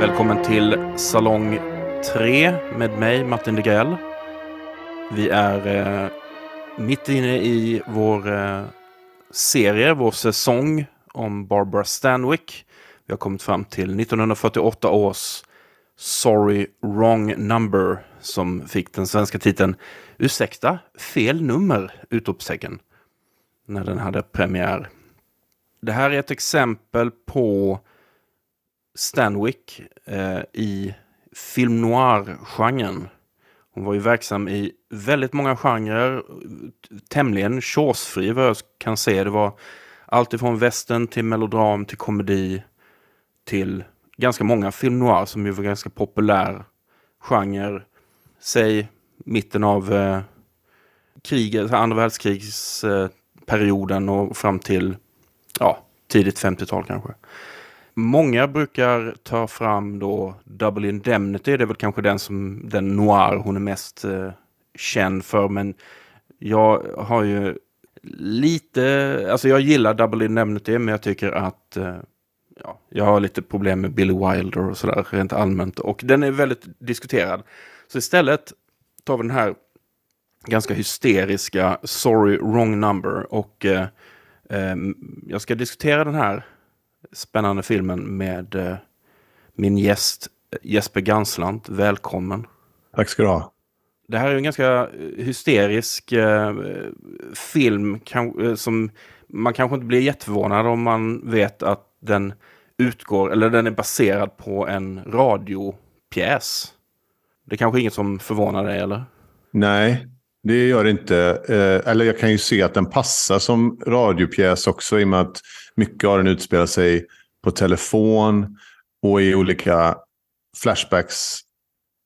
Välkommen till Salong 3 med mig, Martin Degrell. Vi är eh, mitt inne i vår eh, serie, vår säsong om Barbara Stanwyck. Vi har kommit fram till 1948 års Sorry Wrong Number som fick den svenska titeln Ursäkta, fel nummer! Utropstecken. När den hade premiär. Det här är ett exempel på Stanwyck eh, i film noir-genren. Hon var ju verksam i väldigt många genrer, tämligen chosefri vad jag kan se. Det var allt ifrån western till melodram till komedi till ganska många film noir som ju var ganska populär genre. Säg mitten av eh, kriget, alltså andra världskrigsperioden eh, och fram till ja, tidigt 50-tal kanske. Många brukar ta fram då Double Indemnity. Det är väl kanske den som den noir hon är mest eh, känd för. Men jag har ju lite, alltså jag gillar Double Indemnity men jag tycker att eh, ja, jag har lite problem med Billy Wilder och sådär rent allmänt. Och den är väldigt diskuterad. Så istället tar vi den här ganska hysteriska Sorry Wrong Number. Och eh, eh, jag ska diskutera den här spännande filmen med eh, min gäst Jesper Ganslant. Välkommen! Tack ska du ha! Det här är en ganska hysterisk eh, film kan, eh, som man kanske inte blir jätteförvånad om man vet att den utgår, eller den är baserad på en radiopjäs. Det är kanske inget som förvånar dig, eller? Nej, det gör det inte. Eh, eller jag kan ju se att den passar som radiopjäs också i och med att mycket av den utspelar sig på telefon och i olika flashbacks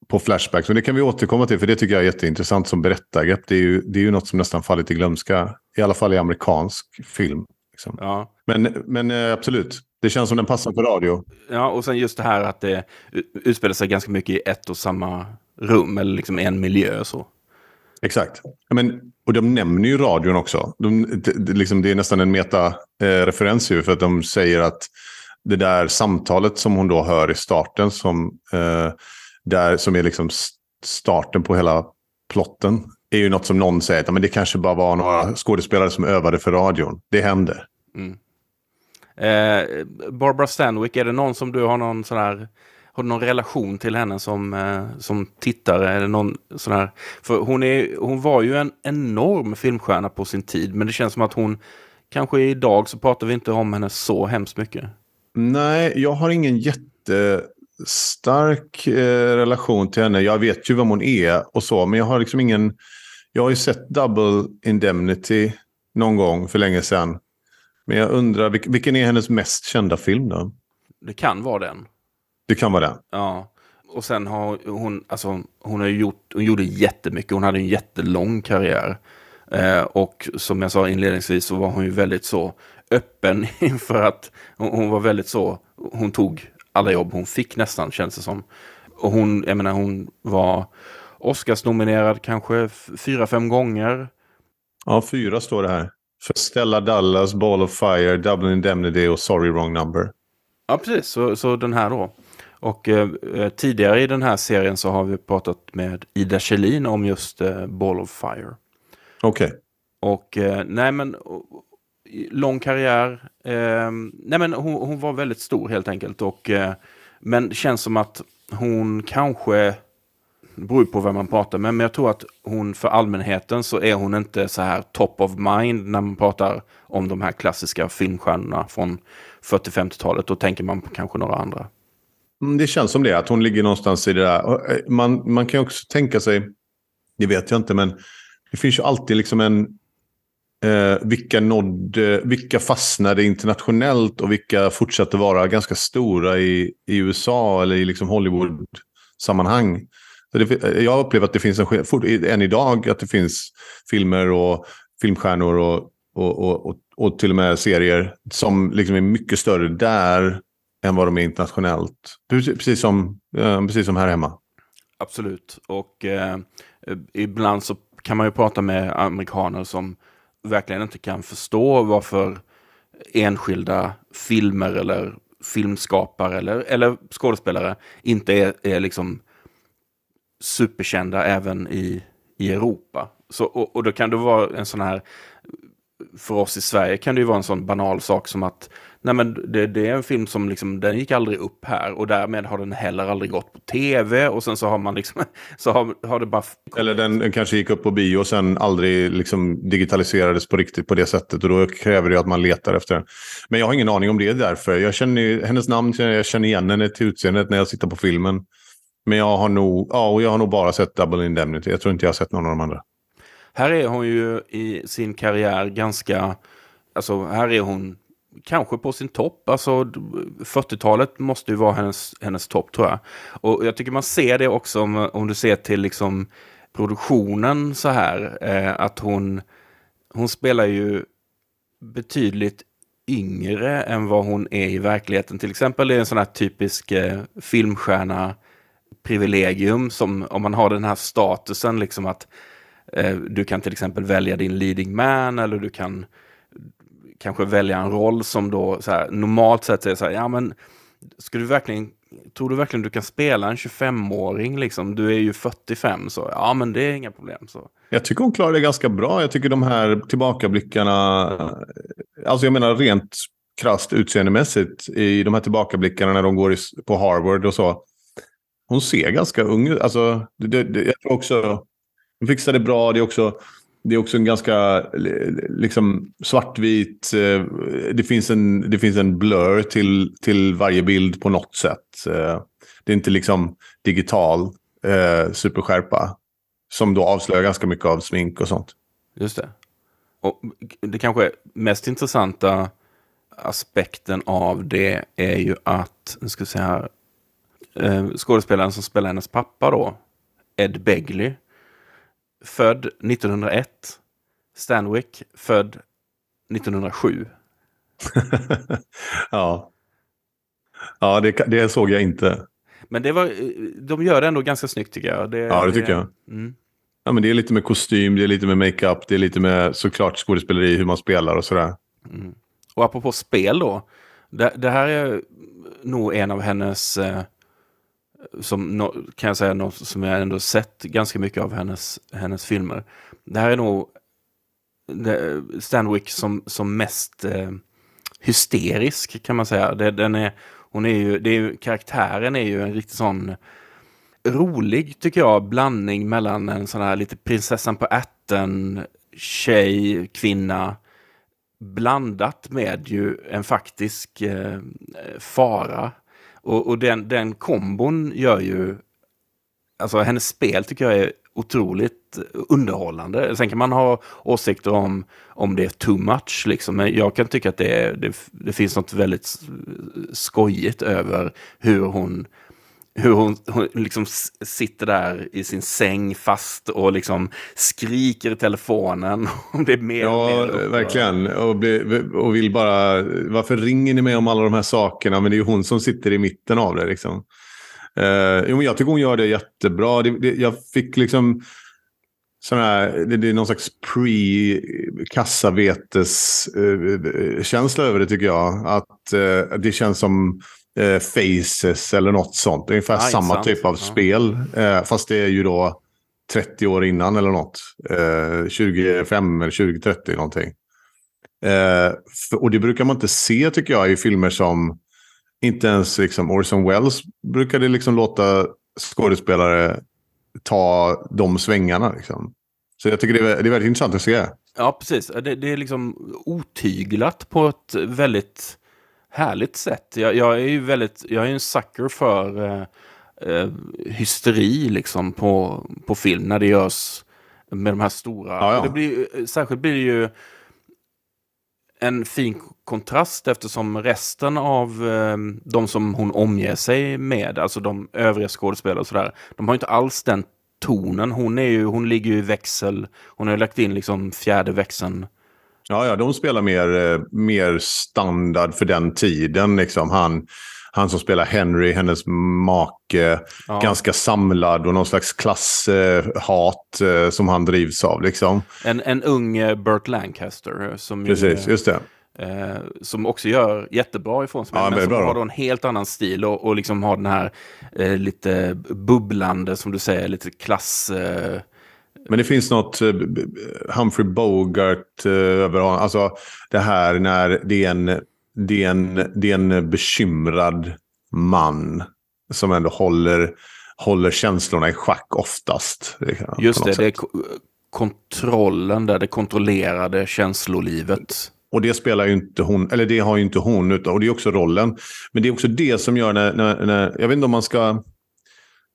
på flashbacks. Men det kan vi återkomma till, för det tycker jag är jätteintressant som berättargrepp. Det är ju, det är ju något som nästan fallit i glömska, i alla fall i amerikansk film. Liksom. Ja. Men, men eh, absolut, det känns som den passar på radio. Ja, och sen just det här att det utspelar sig ganska mycket i ett och samma rum, eller liksom en miljö. så. Exakt. Men, och de nämner ju radion också. De, det, liksom, det är nästan en meta-referens ju, för att de säger att det där samtalet som hon då hör i starten, som, eh, där, som är liksom starten på hela plotten, är ju något som någon säger att men det kanske bara var några skådespelare som övade för radion. Det hände. Mm. Eh, Barbara Stanwyck, är det någon som du har någon sån här har du någon relation till henne som, eh, som tittare? Eller någon sån här, för hon, är, hon var ju en enorm filmstjärna på sin tid, men det känns som att hon kanske idag så pratar vi inte om henne så hemskt mycket. Nej, jag har ingen jättestark eh, relation till henne. Jag vet ju vem hon är och så, men jag har liksom ingen... Jag har ju sett Double Indemnity någon gång för länge sedan. Men jag undrar, vilken är hennes mest kända film då? Det kan vara den. Det kan vara det. Ja. Och sen har hon, alltså, hon har gjort, hon gjorde jättemycket. Hon hade en jättelång karriär. Eh, och som jag sa inledningsvis så var hon ju väldigt så öppen inför att hon, hon, var väldigt så, hon tog alla jobb hon fick nästan känns det som. Och hon, jag menar hon var Oscars-nominerad kanske fyra, fem gånger. Ja, fyra står det här. För Stella Dallas, Ball of Fire, Dublin Indemnity och Sorry Wrong Number. Ja, precis. Så, så den här då. Och eh, tidigare i den här serien så har vi pratat med Ida Kjellin om just eh, Ball of Fire. Okej. Okay. Och eh, nej men lång karriär. Eh, nej men hon, hon, var väldigt stor helt enkelt. Och, eh, men det känns som att hon kanske, det beror på vem man pratar med, men jag tror att hon för allmänheten så är hon inte så här top of mind när man pratar om de här klassiska filmstjärnorna från 40-50-talet. Då tänker man på kanske några andra. Mm, det känns som det, att hon ligger någonstans i det där. Eh, man, man kan också tänka sig, det vet jag inte, men det finns ju alltid liksom en... Eh, vilka, nådde, eh, vilka fastnade internationellt och vilka fortsatte vara ganska stora i, i USA eller i liksom Hollywood-sammanhang. Det, eh, jag upplever att det finns en fort, än idag att det finns filmer och filmstjärnor och, och, och, och, och till och med serier som liksom är mycket större där än vad de är internationellt. Precis som, eh, precis som här hemma. Absolut. Och eh, ibland så kan man ju prata med amerikaner som verkligen inte kan förstå varför enskilda filmer eller filmskapare eller, eller skådespelare inte är, är liksom superkända även i, i Europa. Så, och, och då kan det vara en sån här, för oss i Sverige kan det ju vara en sån banal sak som att nej men det, det är en film som liksom, den gick aldrig upp här och därmed har den heller aldrig gått på tv och sen så har man liksom, så har, har det bara... Eller den, kanske gick upp på bio och sen aldrig liksom digitaliserades på riktigt på det sättet och då kräver det att man letar efter den. Men jag har ingen aning om det därför. Jag känner hennes namn, jag känner igen henne till utseendet när jag sitter på filmen. Men jag har nog, ja, och jag har nog bara sett Double Indemnity. Jag tror inte jag har sett någon av de andra. Här är hon ju i sin karriär ganska, alltså här är hon kanske på sin topp. Alltså 40-talet måste ju vara hennes, hennes topp tror jag. Och jag tycker man ser det också om, om du ser till liksom produktionen så här. Eh, att hon, hon spelar ju betydligt yngre än vad hon är i verkligheten. Till exempel är en sån här typisk eh, filmstjärna privilegium som om man har den här statusen liksom att eh, du kan till exempel välja din leading man eller du kan kanske välja en roll som då så här, normalt sett är så här, ja men ska du verkligen, tror du verkligen du kan spela en 25-åring liksom? Du är ju 45 så, ja men det är inga problem. Så. Jag tycker hon klarar det ganska bra. Jag tycker de här tillbakablickarna, alltså jag menar rent krasst utseendemässigt i de här tillbakablickarna när de går på Harvard och så. Hon ser ganska ung ut. Alltså, det, det, jag tror också, hon fixar det bra. Det är också det är också en ganska liksom, svartvit... Eh, det finns en, det finns en blur till, till varje bild på något sätt. Eh, det är inte liksom digital eh, superskärpa. Som då avslöjar ganska mycket av smink och sånt. Just det. Och det kanske mest intressanta aspekten av det är ju att, nu ska vi se här, eh, skådespelaren som spelar hennes pappa då, Ed Begley, född 1901. Stanwick, född 1907. ja. Ja, det, det, såg jag inte. Men det var, de gör det ändå ganska snyggt tycker jag. Det, ja, det tycker det, jag. Mm. Ja, men det är lite med kostym, det är lite med makeup, det är lite med såklart skådespeleri, hur man spelar och sådär. Mm. Och apropå spel då. Det, det, här är nog en av hennes eh, som no, kan jag säga något som jag ändå sett ganska mycket av hennes, hennes filmer. Det här är nog Stanwick som, som mest eh, hysterisk kan man säga. Det, den är, hon är ju, det är karaktären är ju en riktigt sån rolig, tycker jag, blandning mellan en sån här lite prinsessan på ärten, tjej, kvinna, blandat med ju en faktisk eh, fara och, och den, den kombon gör ju... Alltså hennes spel tycker jag är otroligt underhållande. Sen kan man ha åsikter om om det är too much. Liksom. Men jag kan tycka att det, är, det, det finns något väldigt skojigt över hur hon hur hon, hon liksom sitter där i sin säng fast och liksom skriker i telefonen. Om det är mer ja, mer verkligen. Och, bli, och vill bara... Varför ringer ni mig om alla de här sakerna? Men det är ju hon som sitter i mitten av det. Liksom. Uh, jo, jag tycker hon gör det jättebra. Det, det, jag fick liksom... Sån här, det, det är någon slags pre-kassavetes-känsla uh, över det tycker jag. Att uh, det känns som eh, Faces eller något sånt. Ungefär ah, samma sant. typ av ja. spel. Eh, fast det är ju då 30 år innan eller något. Eh, 25 eller 2030 någonting. Eh, för, och det brukar man inte se tycker jag i filmer som inte ens liksom Orson Welles brukade liksom låta skådespelare ta de svängarna. Liksom. Så jag tycker det är, det är väldigt intressant att se. Ja, precis. Det, det är liksom otyglat på ett väldigt härligt sätt. Jag, jag, är ju väldigt, jag är en sucker för eh, eh, hysteri liksom på, på film när det görs med de här stora. Ja, ja. Det blir, särskilt blir det ju en fin kontrast eftersom resten av eh, de som hon omger sig med, alltså de övriga skådespelare och sådär, de har inte alls den tonen. Hon, är ju, hon ligger ju i växel, hon har lagt in liksom fjärde växeln Ja, ja, de spelar mer, eh, mer standard för den tiden. Liksom. Han, han som spelar Henry, hennes make, ja. ganska samlad och någon slags klasshat eh, som han drivs av. Liksom. En, en ung eh, Burt Lancaster. Som Precis, ju, just det. Eh, som också gör jättebra ifrån sig. Ja, men som har då en helt annan stil och, och liksom har den här eh, lite bubblande, som du säger, lite klass... Eh, Men det finns något eh, Humphrey Bogart eh, över honom. Alltså det här när det är en, det är en, det är en bekymrad man som ändå håller, håller känslorna i schack oftast. just det, det är sätt. ko- kontrollen där, det kontrollerade känslolivet. Och det spelar ju inte hon, eller det har ju inte hon, utan, och det är också rollen. Men det är också det som gör när, när, när jag vet inte om man ska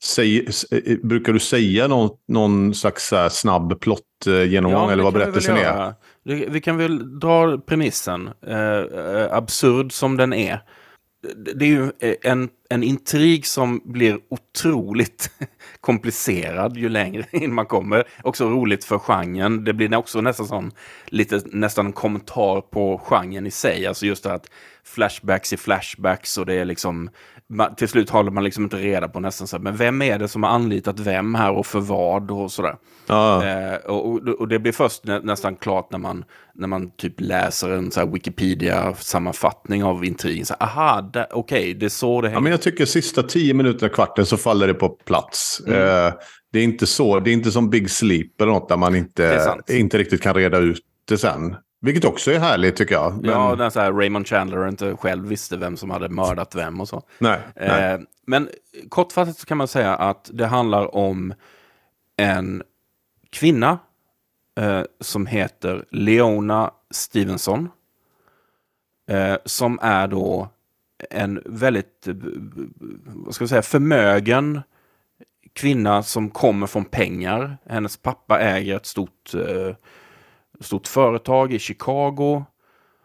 säga, s- eh, brukar du säga någon, någon slags här snabb plott eh, genomgång eller vad vi berättelsen är? Det- Vi kan väl dra premissen, eh, eh, absurd som den är. Det- är ju eh, en, en intrig som blir otroligt komplicerad ju längre in man kommer. Också roligt för genren. Det blir också nästan sån, lite nästan en kommentar på genren i sig. Alltså just det att flashbacks i flashbacks och det är liksom man, till slut håller man liksom inte reda på nästan så här, men vem är det som har anlitat vem här och för vad och sådär. Ja. Eh, och, och, det blir först nä, nästan klart när man, när man typ läser en Wikipedia-sammanfattning av intrigen. Så, här, Aha, okej, det är så det hänger. Jag tycker sista tio minuterna, kvarten, så faller det på plats. Mm. Eh, det, är inte så, det är inte som Big Sleep eller något där man inte, inte riktigt kan reda ut det sen. Vilket också är härligt tycker jag. Men, Ja, den så här Raymond Chandler inte själv visste vem som hade mördat vem och så. nej, nej. Eh, men kortfattat så kan man säga att det handlar om en kvinna eh, som heter Leona Stevenson. Eh, som är då en väldigt, eh, vad ska jag säga, förmögen kvinna som kommer från pengar. Hennes pappa äger ett stort, eh, stort företag i Chicago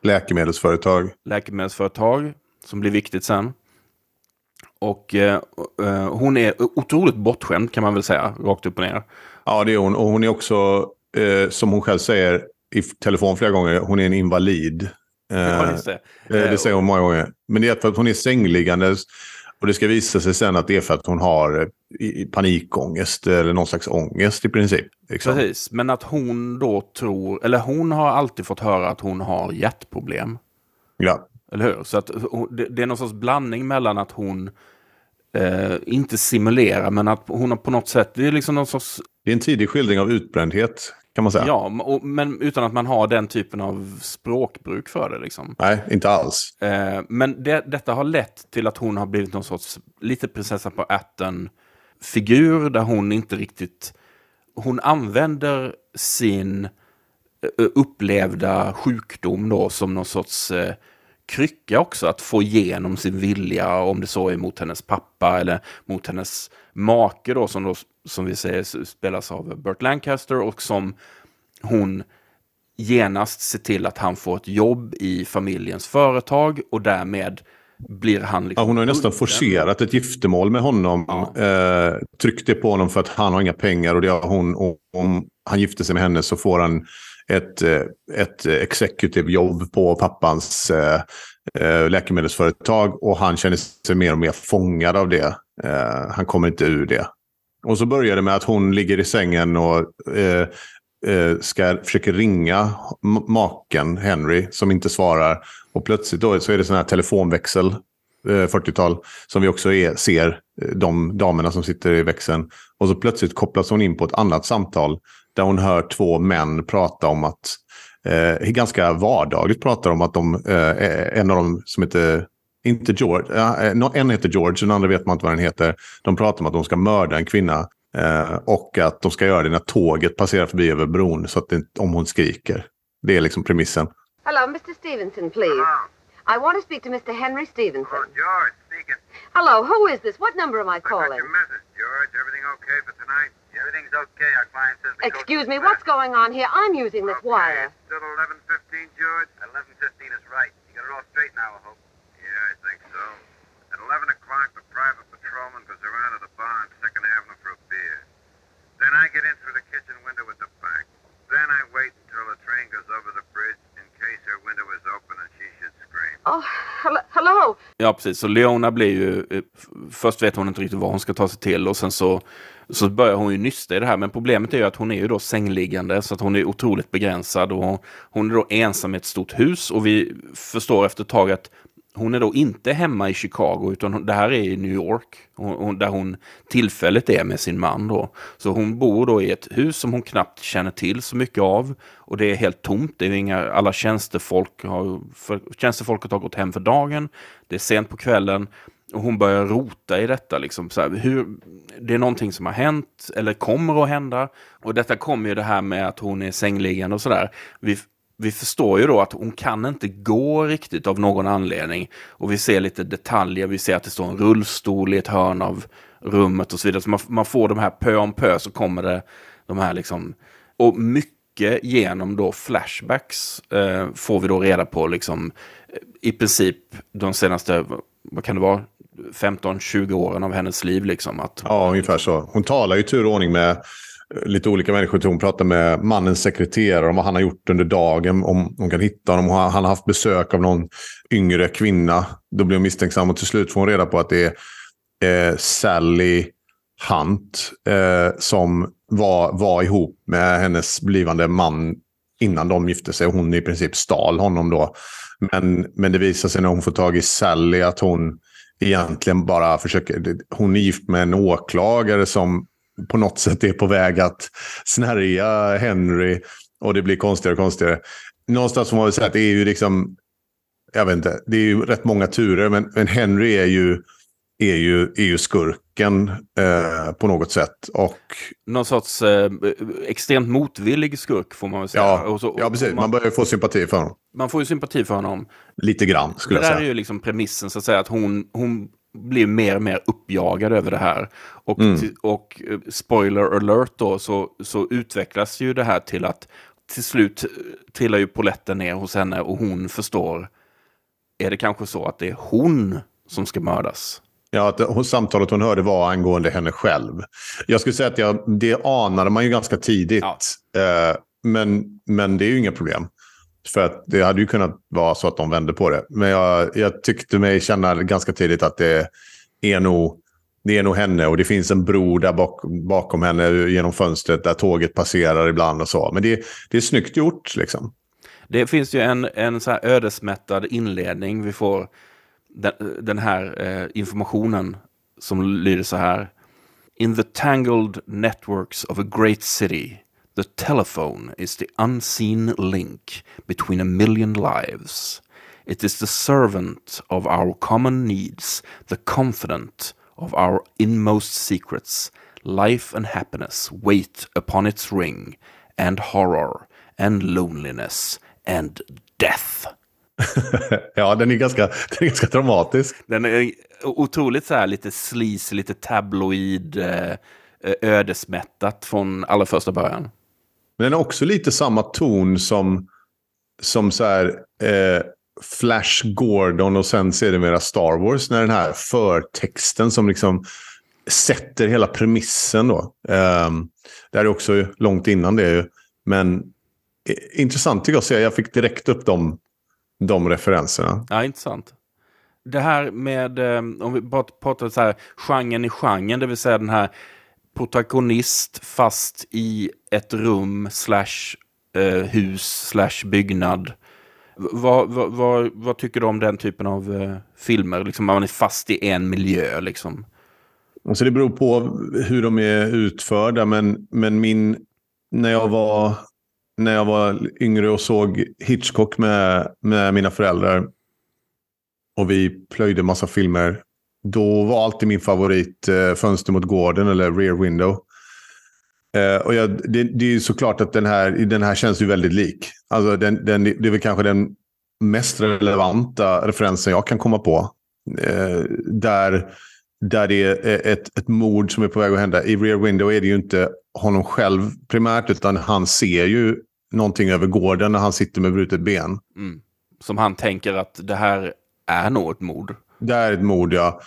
Läkemedelsföretag. läkemedelsföretag som blir viktigt sen. Och eh, eh, hon är otroligt bortskämd kan man väl säga, rakt upp och ner. Ja, det är hon. Och hon är också, eh, som hon själv säger i telefon flera gånger, hon är en invalid. Eh, Ja, just det. Eh, Det säger hon många gånger. Men det är för att hon är sängliggandes. Och det ska visa sig sen att det är för att hon har eh, panikångest eller någon slags ångest i princip. Liksom. Precis, men att hon då tror, eller hon har alltid fått höra att hon har hjärtproblem. Ja. Eller hur? Så att det är någon sorts blandning mellan att hon eh, inte simulerar, men att hon har på något sätt, det är liksom någon sorts Det är en tidig skildring av utbrändhet kan man säga. Ja, och, men utan att man har den typen av språkbruk för det. Liksom. Nej, inte alls. Eh, men det, detta har lett till att hon har blivit någon sorts, lite prinsessa på ärten-figur där hon inte riktigt... Hon använder sin eh, upplevda sjukdom då som någon sorts eh, krycka också, att få igenom sin vilja, om det så är mot hennes pappa eller mot hennes make då, som, då, som vi säger spelas av Burt Lancaster och som hon genast ser till att han får ett jobb i familjens företag och därmed blir han... Liksom Ja, hon har nästan forcerat ett giftermål med honom. Ja. Eh, tryckt det på honom för att han har inga pengar och det har hon. Om han gifter sig med henne så får han ett, eh, ett executive jobb på pappans eh, eh, läkemedelsföretag. Och han känner sig mer och mer fångad av det. Han kommer inte ur det. Och så börjar det med att hon ligger i sängen och ska, försöker ringa maken Henry som inte svarar. Och plötsligt då så är det sån här telefonväxel, Eh, 40-tal, som vi också är, ser eh, de damerna som sitter i växeln. Och så plötsligt kopplas hon in på ett annat samtal där hon hör två män prata om att, eh, ganska vardagligt pratar om att de, eh, en av dem som heter inte George. Eh, eh en heter George, den andra vet man inte vad den heter. De pratar om att de ska mörda en kvinna. Eh, och att de ska göra det när tåget passerar förbi över bron. Så att det, om hon skriker. Det är liksom premissen. Hello, Mr. Stevenson, please. I want to speak to Mr. Henry Stevenson. Oh, George, speaking. Hello, who is this? What number am I I got calling? your message, George. Everything okay for tonight? Everything's okay. Our client says the Excuse me, what's going on here? I'm using this Okay, wire. it's Still 11.15, George? 11.15 is right. You got it all straight now, I hope. Yeah, I think so. At 11 o'clock, the private patrolman goes around to the bar on 2nd Avenue for a beer. Then I get in Ah, oh, hello. Ja, precis. Så Leona blir ju... Eh, först vet hon inte riktigt vad hon ska ta sig till och sen så så börjar hon ju nysta i det här. Men problemet är ju att hon är ju då sängliggande så att hon är otroligt begränsad och hon är då ensam i ett stort hus och vi förstår efter ett tag att hon är då inte hemma i Chicago utan det här är i New York. där hon tillfälligt är med sin man då. Så hon bor då i ett hus som hon knappt känner till så mycket av. Och det är helt tomt. Det är inga, alla tjänstefolk har, för, tjänstefolket har gått hem för dagen. Det är sent på kvällen. Och hon börjar rota i detta. Liksom, så här, hur, det är någonting som har hänt eller kommer att hända. Och detta kommer ju det här med att hon är sängliggande och sådär. Vi, förstår ju då att hon kan inte gå riktigt av någon anledning. Och vi ser lite detaljer. Vi ser att det står en rullstol i ett hörn av rummet och så vidare. Så man, man får de här pö om pö så kommer det de här liksom. Och mycket genom då flashbacks eh, får vi då reda på liksom eh, i princip de senaste, vad kan det vara, 15-20 åren av hennes liv. Liksom, att, ja, ungefär så. Hon talar ju tur och ordning med lite olika människor. Hon pratar med mannens sekreterare om vad han har gjort under dagen. Om hon kan hitta honom. Han har haft besök av någon yngre kvinna. Då blir hon misstänksam och till slut får hon reda på att det är eh, Sally Hunt eh, som var, var ihop med hennes blivande man innan de gifte sig. Hon i princip stal honom då. Men, men det visar sig när hon får tag i Sally att hon egentligen bara försöker... Hon är gift med en åklagare som på något sätt är på väg att snärja Henry. Och det blir konstigare och konstigare. Någonstans får man väl säga att det är ju liksom... Jag vet inte, det är ju rätt många turer. Men, men Henry är ju, är ju, är ju skurken eh, på något sätt. Och... Någon sorts eh, extremt motvillig skurk får man väl säga. Ja, och så, och, ja precis. Man, man börjar få sympati för honom. Man får ju sympati för honom. Lite grann skulle jag säga. Det där är ju liksom premissen så att säga. Att hon, hon blir mer och mer uppjagad över det här. Och, mm. och eh, spoiler alert då, så, så utvecklas ju det här till att till slut trillar ju poletten ner hos henne och hon förstår. Är det kanske så att det är hon som ska mördas? Ja, att samtalet hon hörde var angående henne själv. Jag skulle säga att jag, det anade man ju ganska tidigt. Ja. Eh, men, men det är ju inga problem. För att det hade ju kunnat vara så att de vände på det. Men jag, jag tyckte mig känna ganska tidigt att det är nog, det är nog henne. Och det finns en bro där bak, bakom henne genom fönstret där tåget passerar ibland och så. Men det, det är snyggt gjort liksom. Det finns ju en, en så här ödesmättad inledning. Vi får den, den här eh, informationen som lyder så här. In the tangled networks of a great city The telephone is the unseen link between a million lives. It is the servant of our common needs, the confidant of our inmost secrets. Life and happiness wait upon its ring, and horror, and loneliness, and death. ja, den är, ganska, den är ganska dramatisk. Den är otroligt så här lite sleaze, lite tabloid, eh, ödesmättat från allra första början. Men den har också lite samma ton som, som så här, eh, Flash Gordon och sen sedermera Star Wars. När den här förtexten som liksom sätter hela premissen. Då. Eh, det här är också långt innan det. Ju. Men eh, intressant tycker jag att se. Jag fick direkt upp de, de referenserna. Ja, intressant. Det här med, eh, om vi bara pratar så här, genren i genren, det vill säga den här protagonist fast i ett rum slash eh, hus slash byggnad. Vad, vad, vad, vad, tycker du om den typen av eh, filmer? Liksom man är fast i en miljö liksom. Alltså det beror på hur de är utförda. Men, men min, när, jag var, när jag var yngre och såg Hitchcock med, med mina föräldrar. Och vi plöjde massa filmer då var alltid min favorit eh, Fönster mot gården eller Rear Window. Eh, och jag, det, det, är ju såklart att den här, den här känns ju väldigt lik. Alltså den, den, det är väl kanske den mest relevanta referensen jag kan komma på. Eh, där, där det är ett, ett mord som är på väg att hända. I Rear Window är det ju inte honom själv primärt, utan han ser ju någonting över gården när han sitter med brutet ben. Mm. Som han tänker att det här är nog ett mord. Det är ett mord, ja.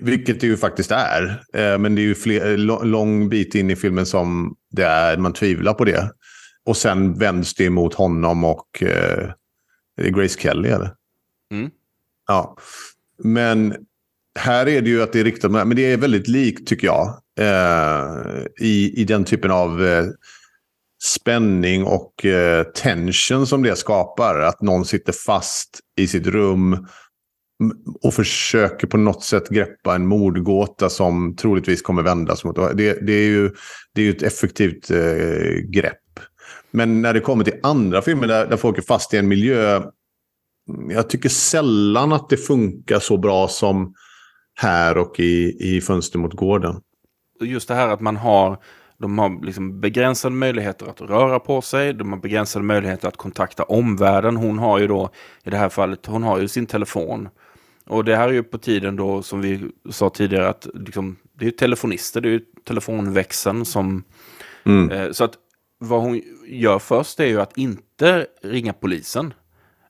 Vilket det ju faktiskt är. Eh, men det är ju fler, lång bit in i filmen som det är, man tvivlar på det. Och sen vänds det mot honom och eh, Grace Kelly, eller? Mm. Ja. Men här är det ju att det är riktat med, men det är väldigt likt tycker jag. Eh, i, I den typen av eh, spänning och eh, tension som det skapar. Att någon sitter fast i sitt rum och försöker på något sätt greppa en mordgåta som troligtvis kommer vändas mot... Det, det är ju det är ju ett effektivt eh, grepp. Men när det kommer till andra filmer där, där folk är fast i en miljö. Mm, jag tycker sällan att det funkar så bra som här och i, i Fönster mot gården. Just det här att man har de har liksom begränsade möjligheter att röra på sig. De har begränsade möjligheter att kontakta omvärlden. Hon har ju då, i det här fallet, hon har ju sin telefon. Och det här är ju på tiden då, som vi sa tidigare, att liksom, det är ju telefonister, det är ju telefonväxeln som... Mm. Eh, så att vad hon gör först är ju att inte ringa polisen.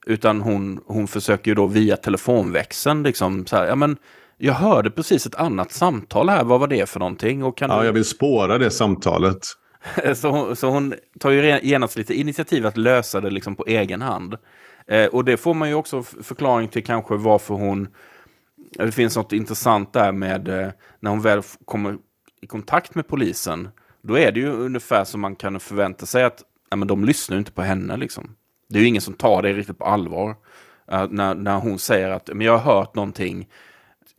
Utan hon, hon försöker ju då via telefonväxeln liksom så här, ja men jag hörde precis ett annat samtal här, vad var det för någonting? Och kan Ja, du... jag vill spåra det samtalet. så, hon- så hon tar ju genast lite initiativ att lösa det liksom på egen hand. Eh, och det får man ju också förklaring till kanske varför hon... Eh, det finns något intressant där med eh, när hon väl kommer i kontakt med polisen. Då är det ju ungefär som man kan förvänta sig att nej, men de lyssnar inte på henne. Liksom. Det är ju ingen som tar det riktigt på allvar. Eh, när, när hon säger att men jag har hört någonting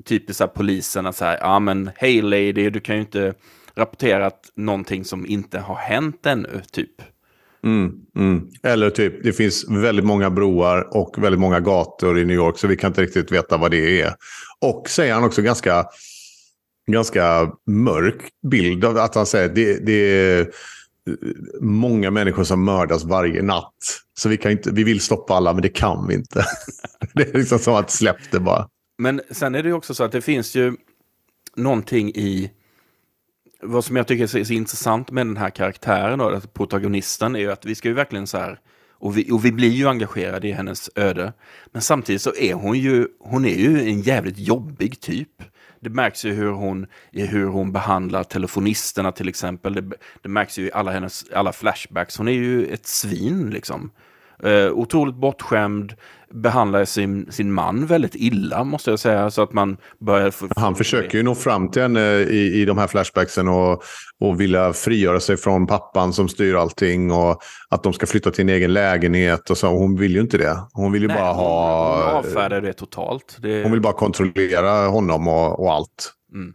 typiskt så här, polisen att säga, ja men hej lady, du kan ju inte rapportera att någonting som inte har hänt ännu, typ. Mm, mm. Eller typ, det finns väldigt många broar och väldigt månmånga gator i New York så vi kan inte riktigt veta vad det är. Och säger han också ganska, ganska mörk bild av att han säger det, det är många människor som mördas varje natt. Så vi, kan inte, vi vill stoppa alla men det kan vi inte. det är liksom som att släpp det bara. Men sen är det ju också så att det finns ju någonting i vad som jag tycker är så, så intressant med den här karaktären, då, att protagonisten, är ju att vi ska ju verkligen så här, och vi, och vi blir ju engagerade i hennes öde. Men samtidigt så är hon ju, hon är ju en jävligt jobbig typ. Det märks ju hur hon, i hur hon behandlar telefonisterna till exempel. Det, det märks ju i alla hennes alla flashbacks. Hon är ju ett svin liksom. Eh, otroligt bortskämd, behandlar sin, sin man väldigt illa måste jag säga. Så att man börjar... Han försöker ju nå fram till henne i, i de här flashbacksen och, och vilja frigöra sig från pappan som styr allting och att de ska flytta till en egen lägenhet och så. Hon vill ju inte det. Hon vill ju Nej, bara hon, hon ha... avfärdar det totalt. Det, Hon vill bara kontrollera honom och, och allt. Mm.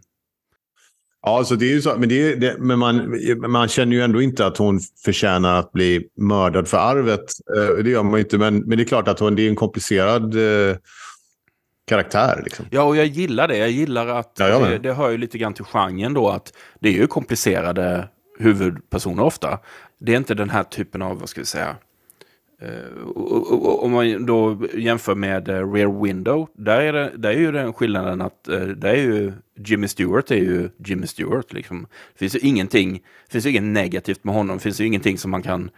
Ja, så det är ju så. Men, det är, det, men man, man känner ju ändå inte att hon förtjänar att bli mördad för arvet. Eh, Det gör man ju inte. Men, men det är klart att hon, det är en komplicerad eh, karaktär. Liksom. Ja, och jag gillar det. Jag gillar att Ja, jag det, det hör ju lite grann till genren då att det är ju komplicerade huvudpersoner ofta. Det är inte den här typen av, vad ska vi säga, eh, och- och- och- om man då jämför med eh, Rear Window, där är, det, där är ju den skillnaden att eh, där är ju Jimmy Stewart är ju Jimmy Stewart. Liksom. Det finns ju ingenting, finns ju inget negativt med honom, det finns ju ingenting som man kan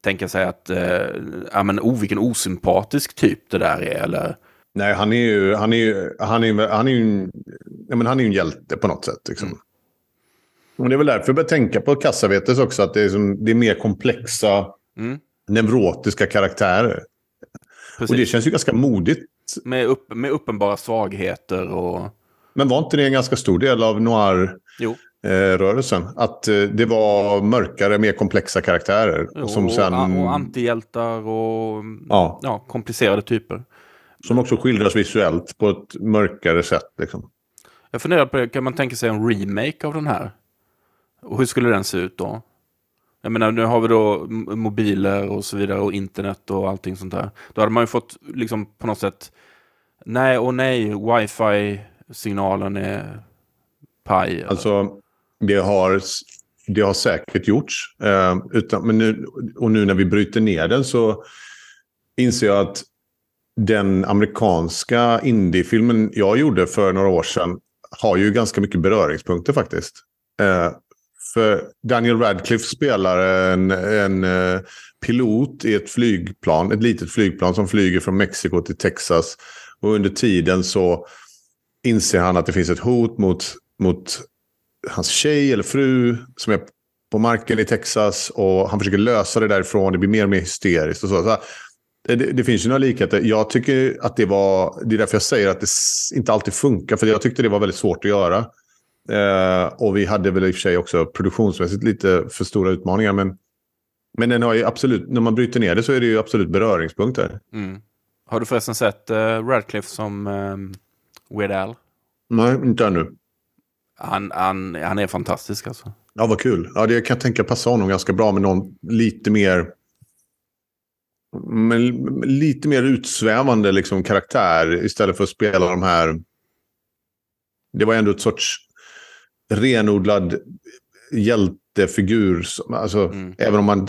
tänka sig att, eh, ja men oh vilken osympatisk typ det där är, eller Nej, han är ju, han är ju, han är, ju- han är ju, en- ja, men han är ju en hjälte på något sätt. Liksom. Mm. Och det är väl därför jag börjar tänka på Cassavetes också. Att det är, som, det är mer komplexa, Mm. Neurotiska karaktärer. precis. Och det känns ju ganska modigt. med, upp, med uppenbara svagheter och... Men var inte det en ganska stor del av noir? Jo, eh, rörelsen. Att eh, det var mörkare, mer komplexa karaktärer. jo som, och, sen, och antihjältar och Ja. ja, komplicerade typer. som också skildras visuellt på ett mörkare sätt. Liksom. Jag funderar på det, kan man tänka sig en remake av den här? Och hur skulle den se ut då? Jag menar, nu har vi då mobiler och så vidare och internet och allting sånt där. Då hade man ju fått liksom på något sätt, nej och nej, wifi-signalen är paj. eller- Alltså, det har, det har säkert gjorts. Eh, utan, men nu, och nu när vi bryter ner den så inser jag att den amerikanska indiefilmen jag gjorde för några år sedan har ju ganska mycket beröringspunkter faktiskt. Eh, för Daniel Radcliffe spelar en, en eh, pilot i ett flygplan, ett litet flygplan som flyger från Mexiko till Texas. Och under tiden så inser han att det finns ett hot mot, mot hans tjej eller fru som är på marken i Texas. Och han försöker lösa det därifrån. Det blir mer och mer hysteriskt. Och så. Så, eh, Det, det finns ju några likheter. Jag tycker att det var... Det är därför jag säger att det inte alltid funkar. För jag tyckte det var väldigt svårt att göra. Eh, och vi hade väl i och för sig också produktionsmässigt lite för stora utmaningar. Men, men den har ju absolut... När man bryter ner det så är det ju absolut beröringspunkter. Mm. Har du förresten sett uh, Radcliffe som um, Weird Al? Nej, inte ännu. Han, han, han är fantastisk alltså. Ja, vad kul. Ja, det kan jag tänka passa honom ganska bra med någon lite mer... Men lite mer utsvävande liksom, karaktär istället för att spela de här... Det var ändå ett sorts renodlad hjältefigur. som- Alltså, Mm. Även om man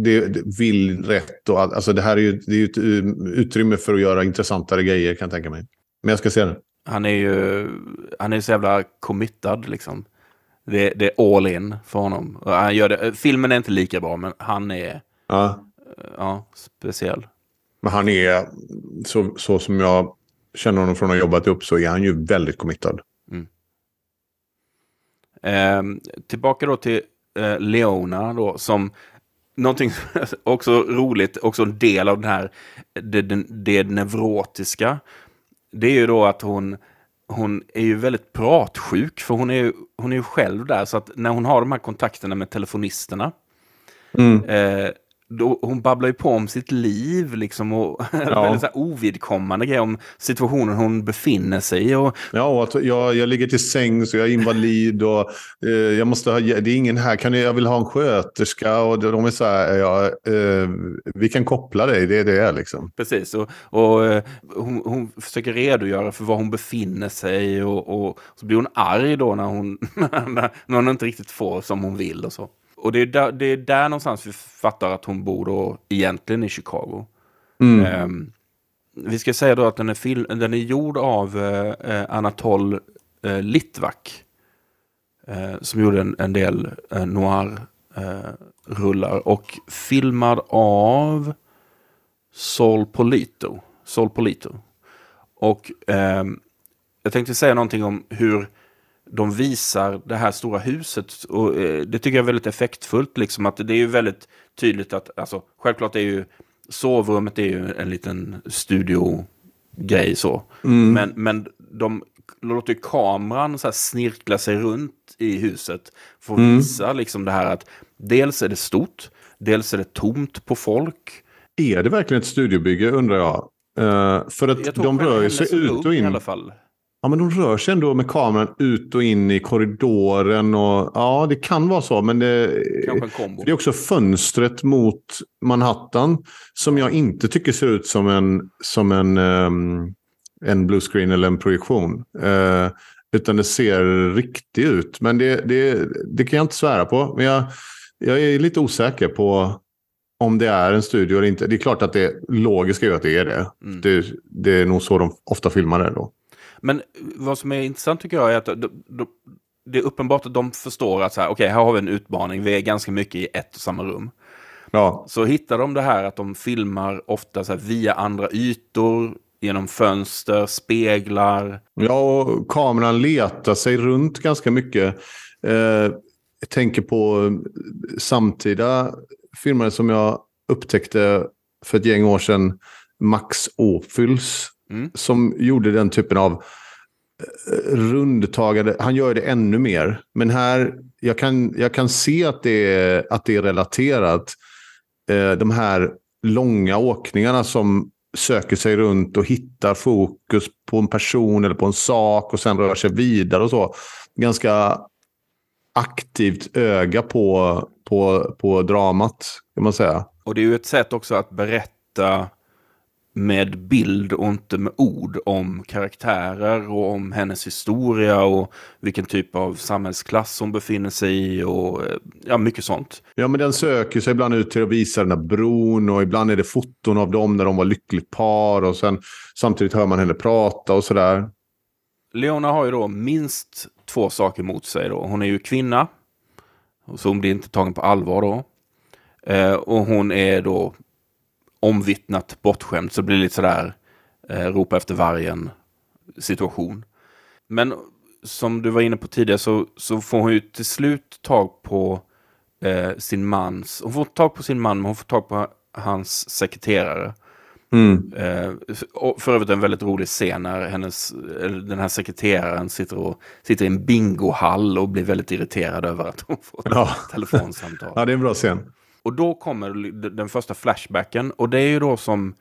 det, det vill rätt. Och, allt. alltså, det här är ju det är ju ett um, utrymme för att göra intressantare grejer kan jag tänka mig. Men jag ska se den. Han är ju han är så jävla committad liksom. Det, det är all in för honom. Och Han gör det, filmen är inte lika bra, men han är Ja. ja, speciell. Men han är, så, så som jag känner honom från att ha jobbat upp, så är han ju väldigt committad. Ehm, tillbaka då till eh, Leona då, som någonting också roligt, också en del av den här, det, det, det neurotiska. Det är ju då att hon, hon är ju väldigt pratsjuk, för hon är ju, hon är ju själv där, så att när hon har de här kontakterna med telefonisterna, eh, då, hon babblar ju på om sitt liv liksom och väldigt så här ovidkommande grejer om situationen hon befinner sig i. Och, Ja, och att jag, jag ligger till säng så jag är invalid och eh, jag måste ha, det är ingen här, kan jag, jag vill ha en sköterska och de är så här, ja, eh, vi kan koppla dig, det är det liksom. Precis, och, och eh, hon, hon försöker redogöra för var hon befinner sig och, och så blir hon arg då när hon, när hon inte riktigt får som hon vill och så. Och det är, där, det är där någonstans vi fattar att hon bor då egentligen i Chicago. Ehm, vi ska säga då att den är, fil- den är gjord av eh, Anatol eh, Litvak. Eh, som gjorde en, en del eh, noir-rullar. och filmad av Sol Polito. Sol Polito. Och ehm, jag tänkte säga någonting om hur de visar det här stora huset. Och, eh, det tycker jag är väldigt effektfullt. Liksom, att det är ju väldigt tydligt att, alltså, självklart är ju sovrummet är ju en liten studiogrej så. Men, men de låter kameran så snirkla sig runt i huset för att visa liksom det här att dels är det stort, dels är det tomt på folk. Är det verkligen ett studiobygge undrar jag? Eh, för att Jag de rör sig ut och i in. alla fall. Ja, men de rör sig ändå med kameran ut och in i korridoren. Och, ja, det kan vara så, men det, det är också fönstret mot Manhattan som jag inte tycker ser ut som en, som en, ehm, en bluescreen eller en projektion. Eh, utan det ser riktigt ut. Men det, det, det kan jag inte svära på. Men jag, jag är lite osäker på om det är en studio eller inte. Det är klart att det logiska är att det är det. Mm. det. Det är nog så de ofta filmar det då. Men vad som är intressant tycker jag är att de, de, det är uppenbart att de förstår att så här, okej, här har vi en utmaning, vi är ganska mycket i ett och samma rum. Ja, Så hittar de det här att de filmar ofta så här, via andra ytor, genom fönster, speglar. Ja, och kameran letar sig runt ganska mycket. Eh, jag tänker på samtida filmer som jag upptäckte för ett gäng år sedan. Max Ophuls. Mm. Som gjorde den typen av eh, rundtagande. Han gör det ännu mer. Men här, jag kan, jag kan se att det är, att det är relaterat. Eh, de här långa åkningarna som söker sig runt och hittar fokus på en person eller på en sak och sen rör sig vidare och så. Ganska aktivt öga på, på, på dramat, kan man säga. Och det är ju ett sätt också att berätta med bild och inte med ord om karaktärer och om hennes historia och vilken typ av samhällsklass hon befinner sig i och eh, ja, mycket sånt. Ja, men den söker sig ibland ut till att visa den här bron och ibland är det foton av dem när de var lyckligt par och sen samtidigt hör man henne prata och sådär. Leona har ju då minst två saker mot sig. Då. Hon är ju kvinna, så hon blir inte tagen på allvar då. Eh, och hon är då omvittnat bortskämd, så det blir lite sådär eh, ropa efter vargen situation. Men som du var inne på tidigare så, så får hon ju till slut tag på eh, sin mans, hon får tag på sin man men hon får tag på hans sekreterare. Mm. Eh, och för övrigt en väldigt rolig scen när hennes, den här sekreteraren sitter, och, sitter i en bingohall och blir väldigt irriterad över att hon får Ja. telefonsamtal. ja, det är en bra scen. Och då kommer den första flashbacken och det är ju då som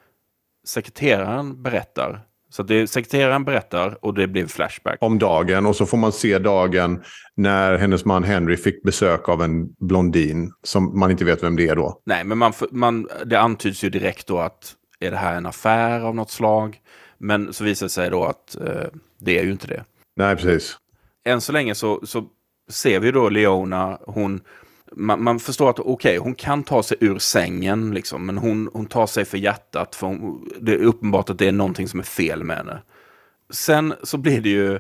sekreteraren berättar. Så det sekreteraren berättar och det blir flashback. Om dagen och så får man se dagen när hennes man Henry fick besök av en blondin som man inte vet vem det är då. Nej, men man, man, det antyds ju direkt då att är det här en affär av något slag? Men så visar det sig då att eh, det är ju inte det. Nej, precis. Än så länge så, så ser vi då Leona, hon, man, man förstår att okej, hon kan ta sig ur sängen, liksom, men hon, hon tar sig för hjärtat, för hon, det är uppenbart att det är någonting som är fel med henne. Sen så blir det ju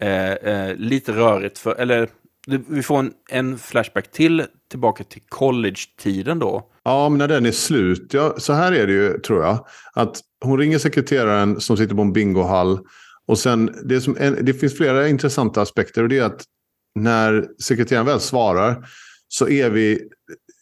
eh, eh, lite rörigt, för, eller det, vi får en, en flashback till, tillbaka till college-tiden då. Ja, men när den är slut. Ja, så här är det ju, tror jag. Att hon ringer sekreteraren som sitter på en bingohall. Och sen, det, som en, det finns flera intressanta aspekter. Och det är att när sekreteraren väl svarar så är vi...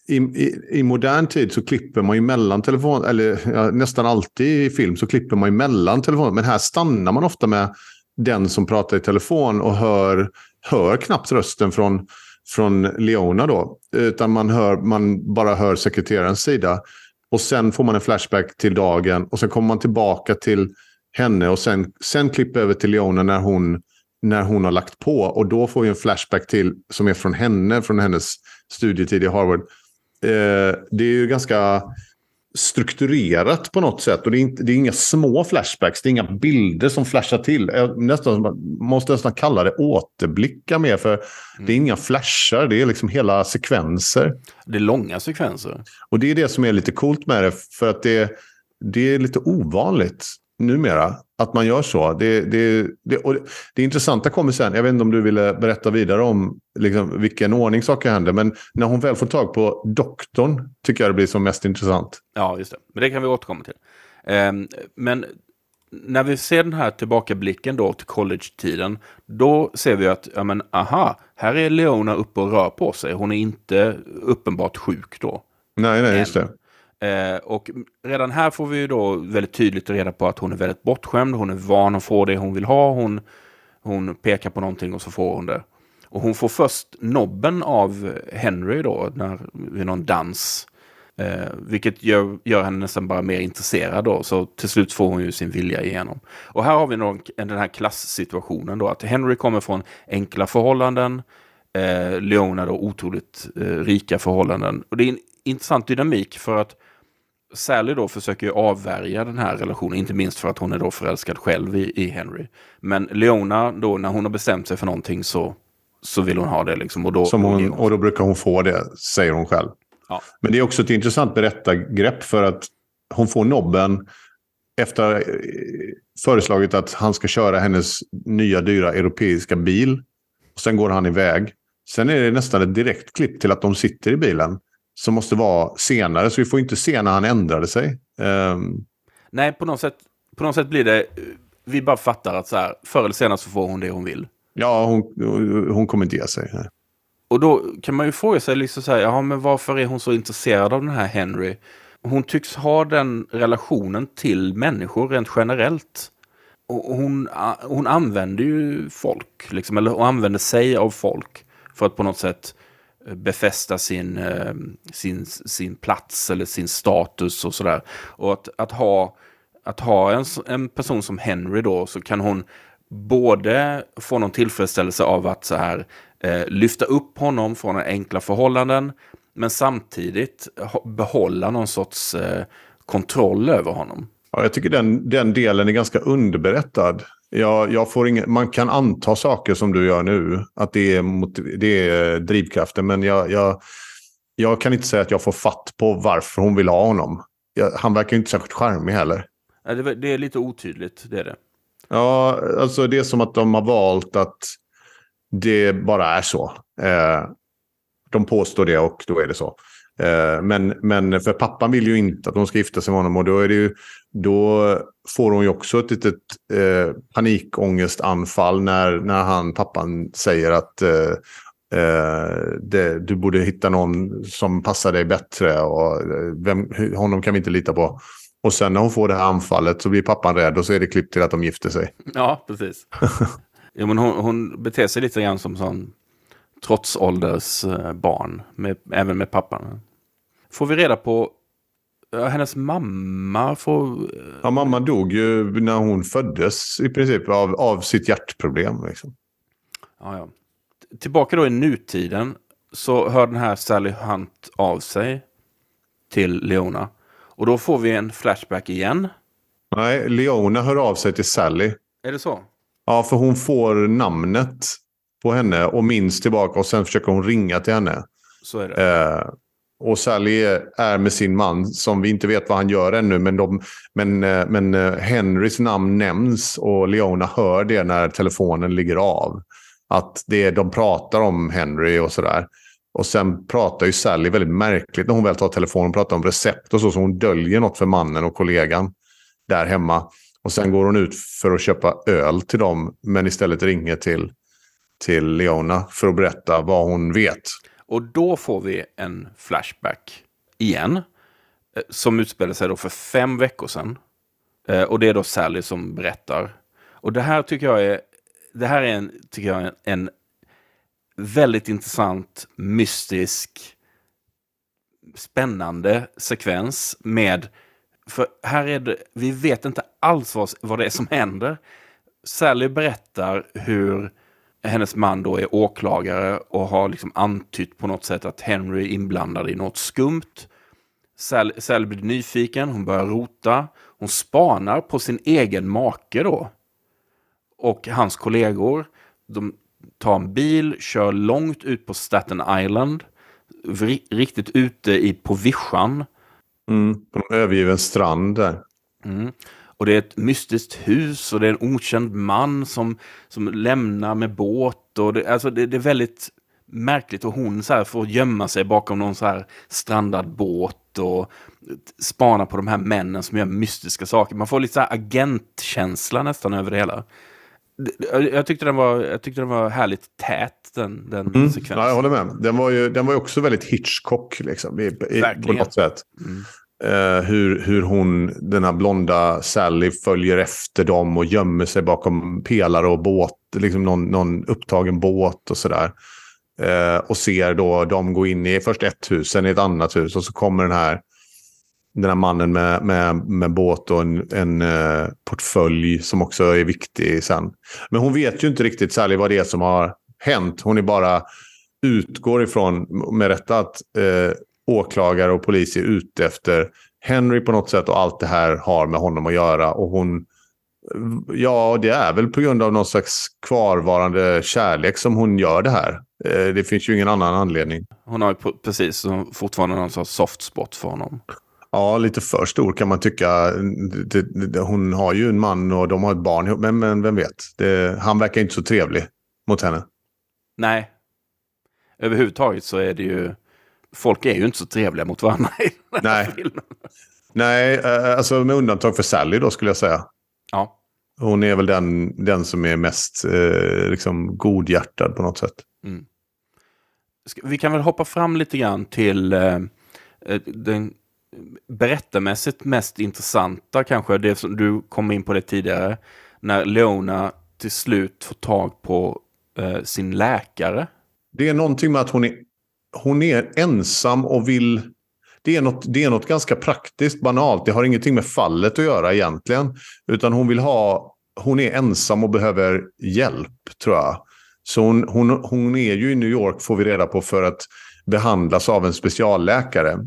I, i, I modern tid så klipper man ju mellan telefon, eller ja, nästan alltid i film så klipper man ju mellan telefoner Men här stannar man ofta med den som pratar i telefon och hör, hör knappt rösten från, från Leona då. Utan man, hör, man bara hör sekreterarens sida. Och sen får man en flashback till dagen och sen kommer man tillbaka till henne och sen, sen klipper över till Leona när hon, när hon har lagt på. Och då får vi en flashback till som är från henne, från hennes studietid i Harvard. Eh, det är ju ganska strukturerat på något sätt. Och det är, inte, det är inga små flashbacks, det är inga bilder som flashar till. Jag nästan, måste nästan kalla det återblickar mer, för det är inga flashar, det är liksom hela sekvenser. Det är långa sekvenser. Och det är det som är lite coolt med det, för att det, det är lite ovanligt numera att man gör så. Det, det, det, och det, det intressanta kommer sen. Jag vet inte om du ville berätta vidare om liksom, vilken ordning saker händer. Men när hon väl får tag på doktorn tycker jag det blir som mest intressant. Ja, just det. Men det kan vi återkomma till. Ehm, men när vi ser den här tillbakablicken då till college-tiden, då ser vi att, ja men aha, här är Leona uppe och rör på sig. Hon är inte uppenbart sjuk då. Nej, nej, just det. Eh, och redan här får vi ju då väldigt tydligt reda på att hon är väldigt bortskämd. Hon är van att få det hon vill ha. Hon, hon pekar på någonting och så får hon det. Och hon får först nobben av Henry då, när, vid någon dans. Eh, vilket gör, gör henne nästan bara mer intresserad då. Så till slut får hon ju sin vilja igenom. Och här har vi någon, den här klassituationen. då. Att Henry kommer från enkla förhållanden. Eh, Leona då otroligt eh, rika förhållanden. Och det är en intressant dynamik för att Sally då försöker ju avvärja den här relationen, inte minst för att hon är då förälskad själv i, i Henry. Men Leona då, när hon har bestämt sig för någonting så, så vill hon ha det liksom. Och då, Som hon, och då brukar hon få det, säger hon själv. Ja. Men det är också ett intressant berättargrepp för att hon får nobben efter eh, föreslagit att han ska köra hennes nya dyra europeiska bil. Och sen går han iväg. Sen är det nästan ett direkt klipp till att de sitter i bilen. Som måste vara senare, så vi får inte se när han ändrade sig. Ehm, Nej, på något, sätt, på något sätt blir det... Vi bara fattar att så här, förr eller senare så får hon det hon vill. ja, hon, hon kommer inte ge sig. Och då kan man ju fråga sig, liksom så här, jaha, men varför är hon så intresserad av den här Henry? Hon tycks ha den relationen till människor rent generellt. Och hon, hon använder ju folk, liksom, eller hon använder sig av folk för att på något sätt befästa sin, eh, sin, sin plats eller sin status och sådär. Och att, att ha, att ha en, en person som Henry då så kan hon både få någon tillfredsställelse av att så här eh, lyfta upp honom från enkla förhållanden men samtidigt behålla någon sorts eh, kontroll över honom. Ja, jag tycker den, den delen är ganska underberättad. Jag, jag får ingen, man kan anta saker som du gör nu, att det är, motiv, det är drivkraften. Men jag, jag, jag kan inte säga att jag får fatt på varför hon vill ha honom. Jag, han verkar inte särskilt charmig heller. Ja, Det, det är lite otydligt, det är det. Ja, alltså det är som att de har valt att det bara är så. Eh, de påstår det och då är det så. Eh, men, men för pappan vill ju inte att de ska gifta sig med honom och då, är det ju, då får hon ju också ett litet eh, panikångestanfall när, när han, pappan säger att eh, eh, det, du borde hitta någon som passar dig bättre och eh, vem, honom kan vi inte lita på. Och sen när hon får det här anfallet så blir pappan rädd och så är det klippt till att de gifter sig. Ja, precis. jo, men hon, hon beter sig lite grann som sån trotsålders barn, med, även med pappan. Får vi reda på ja, hennes mamma får... Ja, mamma dog ju när hon föddes i princip av, av sitt hjärtproblem. Liksom. Ja, ja. Tillbaka då i nutiden så hör den här Sally Hunt av sig till Leona. Och då får vi en flashback igen. Nej, Leona hör av sig till Sally. Är det så? Ja, för hon får namnet på henne och minns tillbaka och sen försöker hon ringa till henne. Så är det. Eh, och Sally är med sin man som vi inte vet vad han gör ännu. Men, de, men, eh, men eh, Henrys namn nämns och Leona hör det när telefonen ligger av. Att det, de pratar om Henry och sådär. Och sen pratar ju Sally väldigt märkligt när hon väl tar telefonen och pratar om recept och så. Så hon döljer något för mannen och kollegan där hemma. Och sen går hon ut för att köpa öl till dem. Men istället ringer till, till Leona för att berätta vad hon vet. Och då får vi en flashback igen. Eh, som utspelar sig då för fem veckor sedan. Eh, och det är då Sally som berättar. Och det här tycker jag är, det här är en, tycker jag, är en väldigt intressant, mystisk, spännande sekvens med... För här är det, vi vet inte alls vad, vad det är som händer. Sally berättar hur hennes man då är åklagare och har liksom antytt på något sätt att Henry är inblandad i något skumt. Sally, blir nyfiken, hon börjar rota. Hon spanar på sin egen make då. Och hans kollegor. De tar en bil, kör långt ut på Staten Island. Ri- Riktigt ute i, på vischan. Mm. På en övergiven strand där. Mm. Och det är ett mystiskt hus och det är en okänd man som, som lämnar med båt. Och det, alltså det, det är väldigt märkligt och hon så här får gömma sig bakom någon så här strandad båt och spana på de här männen som gör mystiska saker. Man får lite så här agentkänsla nästan över det hela. Jag tyckte den var, jag tyckte den var härligt tät, den, den Mm. sekvensen. Ja, jag håller med. Den var ju, den var ju också väldigt Hitchcock liksom, i, i, på något sätt. Mm. Uh, hur, hur hon, den här blonda Sally, följer efter dem och gömmer sig bakom pelare och båt. Liksom någon, någon upptagen båt och sådär. Uh, och ser då dem gå in i först ett hus, sen i ett annat hus. Och så kommer den här, den här mannen med, med, med båt och en, en uh, portfölj som också är viktig sen. Men hon vet ju inte riktigt Sally vad det är som har hänt. Hon är bara utgår ifrån med rätta att eh, åklagare och polis är ute efter Henry på något sätt och allt det här har med honom att göra. Och hon, ja, det är väl på grund av någon slags kvarvarande kärlek som hon gör det här. Eh, det finns ju ingen annan anledning. Hon har ju precis fortfarande någon sorts soft spot för honom. Ja, lite för stor kan man tycka. Hon har ju en man och de har ett barn ihop, men, men vem vet. Det, han verkar inte så trevlig mot henne. Nej. Överhuvudtaget så är det ju... Folk är ju inte så trevliga mot varandra i den här Nej. filmen. Nej, eh, alltså med undantag för Sally då skulle jag säga. Ja. Hon är väl den, den som är mest eh, liksom godhjärtad på något sätt. Ska- Vi kan väl hoppa fram lite grann till eh, eh, den berättarmässigt mest intressanta kanske, det som du kom in på det tidigare, när Leona till slut får tag på eh, sin läkare. Det är någonting med att hon är, hon är ensam och vill... Det är, något, det är något ganska praktiskt, banalt. Det har ingenting med fallet att göra egentligen. Utan hon vill ha... Hon är ensam och behöver hjälp, tror jag. Så hon, hon, hon är ju i New York, får vi reda på, för att behandlas av en specialläkare.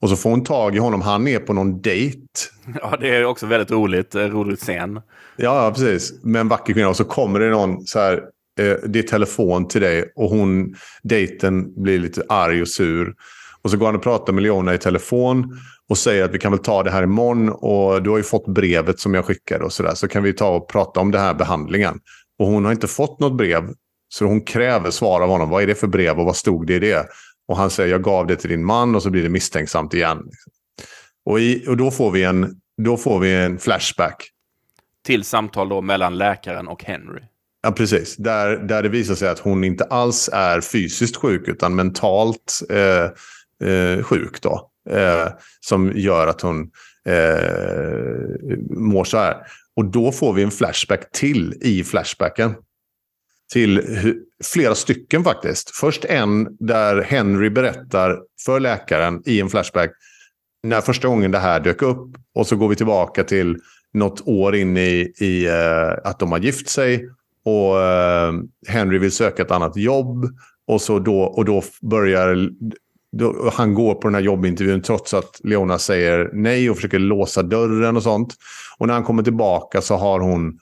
Och så får hon tag i honom. Han är på någon dejt. Ja, det är också väldigt roligt, eh, roligt scen. Ja, ja, precis. Med en vacker kvinna. Och så kommer det någon så här. Eh, det är telefon till dig och hon, dejten blir lite arg och sur. Och så går han och pratar med Leona i telefon och säger att vi kan väl ta det här imorgon. Och du har ju fått brevet som jag skickade och sådär. Så kan vi ta och prata om den här behandlingen. Och hon har inte fått något brev. Så hon kräver svar av honom. Vad är det för brev och vad stod det i det? Och han säger jag gav det till din man och så blir det misstänksamt igen. Och, i, och då, får vi en, då får vi en flashback. Till samtal då mellan läkaren och Henry. Ja, precis. Där, där det visar sig att hon inte alls är fysiskt sjuk utan mentalt eh, eh, sjuk. Då, eh, som gör att hon eh, mår så här. Och då får vi en flashback till i flashbacken. Till flera stycken faktiskt. Först en där Henry berättar för läkaren i en flashback när första gången det här dök upp. Och så går vi tillbaka till något år in i, i eh, att de har gift sig. Och eh, Henry vill söka ett annat jobb. Och, så då, och då börjar då, han går på den här jobbintervjun trots att Leona säger nej och försöker låsa dörren och sånt. Och när han kommer tillbaka så har hon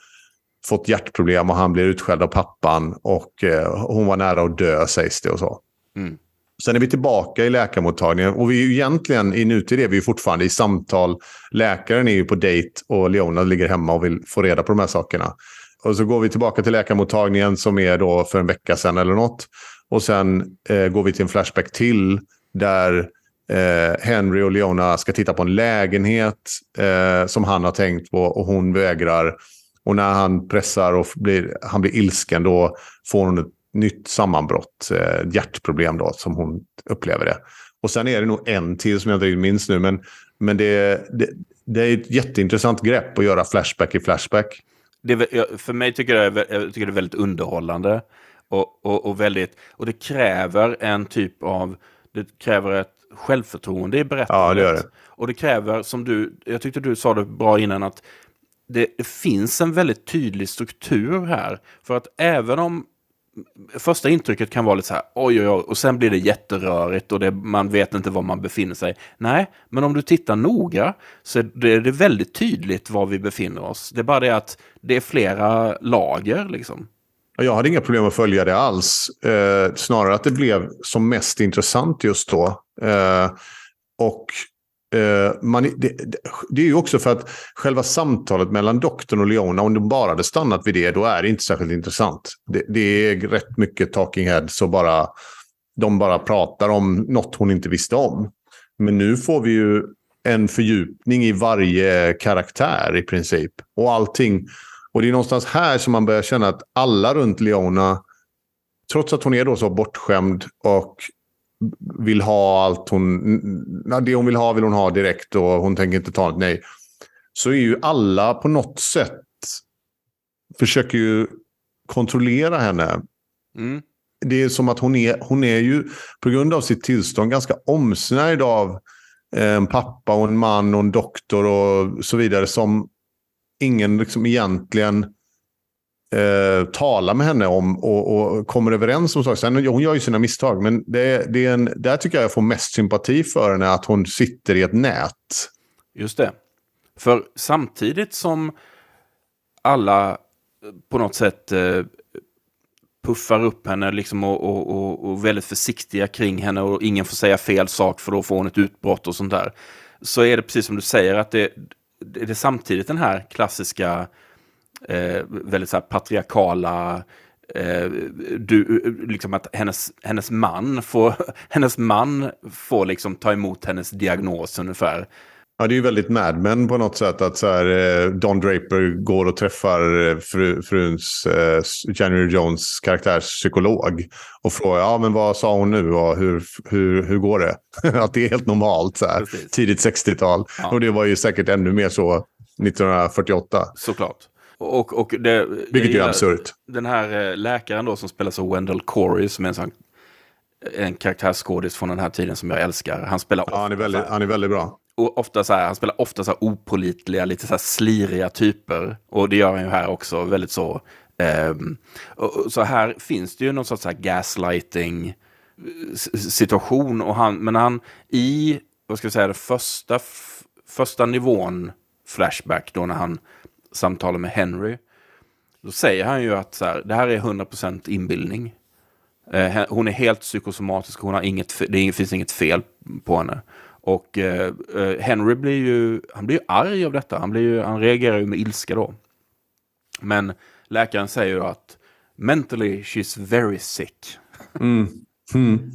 fått hjärtproblem och han blir utskälld av pappan. Och eh, hon var nära att dö sägs det och så. Mm. Sen är vi tillbaka i läkarmottagningen och vi är ju egentligen i nutid är vi ju fortfarande i samtal. Läkaren är ju på dejt och Leona ligger hemma och vill få reda på de här sakerna. Och så går vi tillbaka till läkarmottagningen som är då för en vecka sedan eller något. Och sen eh, går vi till en flashback till där eh, Henry och Leona ska titta på en lägenhet eh, som han har tänkt på och hon vägrar. Och när han pressar och blir, han blir ilsken då får hon ett nytt sammanbrott, eh, ett hjärtproblem då som hon upplever det. Och sen är det nog en till som jag inte minns nu men, men det, det, det är ett jätteintressant grepp att göra flashback i flashback. Det för mig tycker jag, jag tycker det är väldigt underhållande. Och, och, och, väldigt, och det kräver en typ av... Det kräver ett självförtroende i berättandet. Ja, det gör det. Och det kräver, som du... Jag tyckte du sa det bra innan, att det, det finns en väldigt tydlig struktur här. För att även om första intrycket kan vara lite så här, oj, oj, oj, och sen blir det jätterörigt och det, man vet inte var man befinner sig. Nej, men om du tittar noga så är det, det är väldigt tydligt var vi befinner oss. Det är bara det att det är flera lager, liksom. Jag hade inga problem att följa det alls. Eh, snarare att det blev som mest intressant just då. Eh, och Eh, man, det, det, är ju också för att själva samtalet mellan doktorn och Leona, om de bara hade stannat vid det, då är det inte särskilt intressant. Det, det är rätt mycket talking heads och bara, de bara pratar om något hon inte visste om. Men nu får vi ju en fördjupning i varje karaktär i princip. Och allting. Och det är någonstans här som man börjar känna att alla runt Leona, trots att hon är då så bortskämd och vill ha allt hon... Det hon vill ha vill hon ha direkt och hon tänker inte ta ett nej. Så är ju alla på något sätt försöker ju kontrollera henne. Mm. Det är som att hon är, hon är ju på grund av sitt tillstånd ganska omsnärjd av en pappa och en man och en doktor och så vidare som ingen liksom egentligen eh, tala med henne om och, och kommer överens om saker. Sen, hon gör ju sina misstag, men det, det är en, där tycker jag jag får mest sympati för henne, att hon sitter i ett nät. Just det. För samtidigt som alla eh, på något sätt eh, puffar upp henne liksom och, och, och, och väldigt försiktiga kring henne och ingen får säga fel sak för då får hon ett utbrott och sånt där. Så är det precis som du säger att det, det är samtidigt den här klassiska eh, väldigt så här patriarkala eh, du, liksom att hennes, hennes man får hennes man får liksom ta emot hennes diagnos ungefär. Ja, det är ju väldigt Mad Men på något sätt. Att så här, eh, Don Draper går och träffar eh, fru, fruns, eh, January Jones karaktärs psykolog. Och frågar, ja men vad sa hon nu och hur, hur, hur går det? att det är helt normalt så här. Precis. Tidigt 60-tal. Ja. Och det var ju säkert ännu mer så 1948. Såklart. Och, och det, Vilket är absurt. Den här eh, läkaren då som spelas av Wendell Corey som är en sån en karaktärsskådis från den här tiden som jag älskar. Han spelar Ja, han, är ofta, väldigt, han är väldigt bra. och ofta så här, han spelar ofta så här opålitliga, lite så här sliriga typer. Och det gör han ju här också, väldigt så. ehm, och, så här finns det ju någon sorts så här gaslighting eh, situation. Och han, men han i, vad ska jag säga, den första, första nivån Flashback då när han samtalar med Henry. Då säger han ju att så här, det här är 100% inbildning. Eh, hon är helt psykosomatisk, hon har inget, det finns inget fel på henne. Och eh, eh, Henry blir ju, han blir ju arg av detta, han, blir ju, han reagerar ju med ilska då. Men läkaren säger ju att mentally she's very sick. Mm. mm.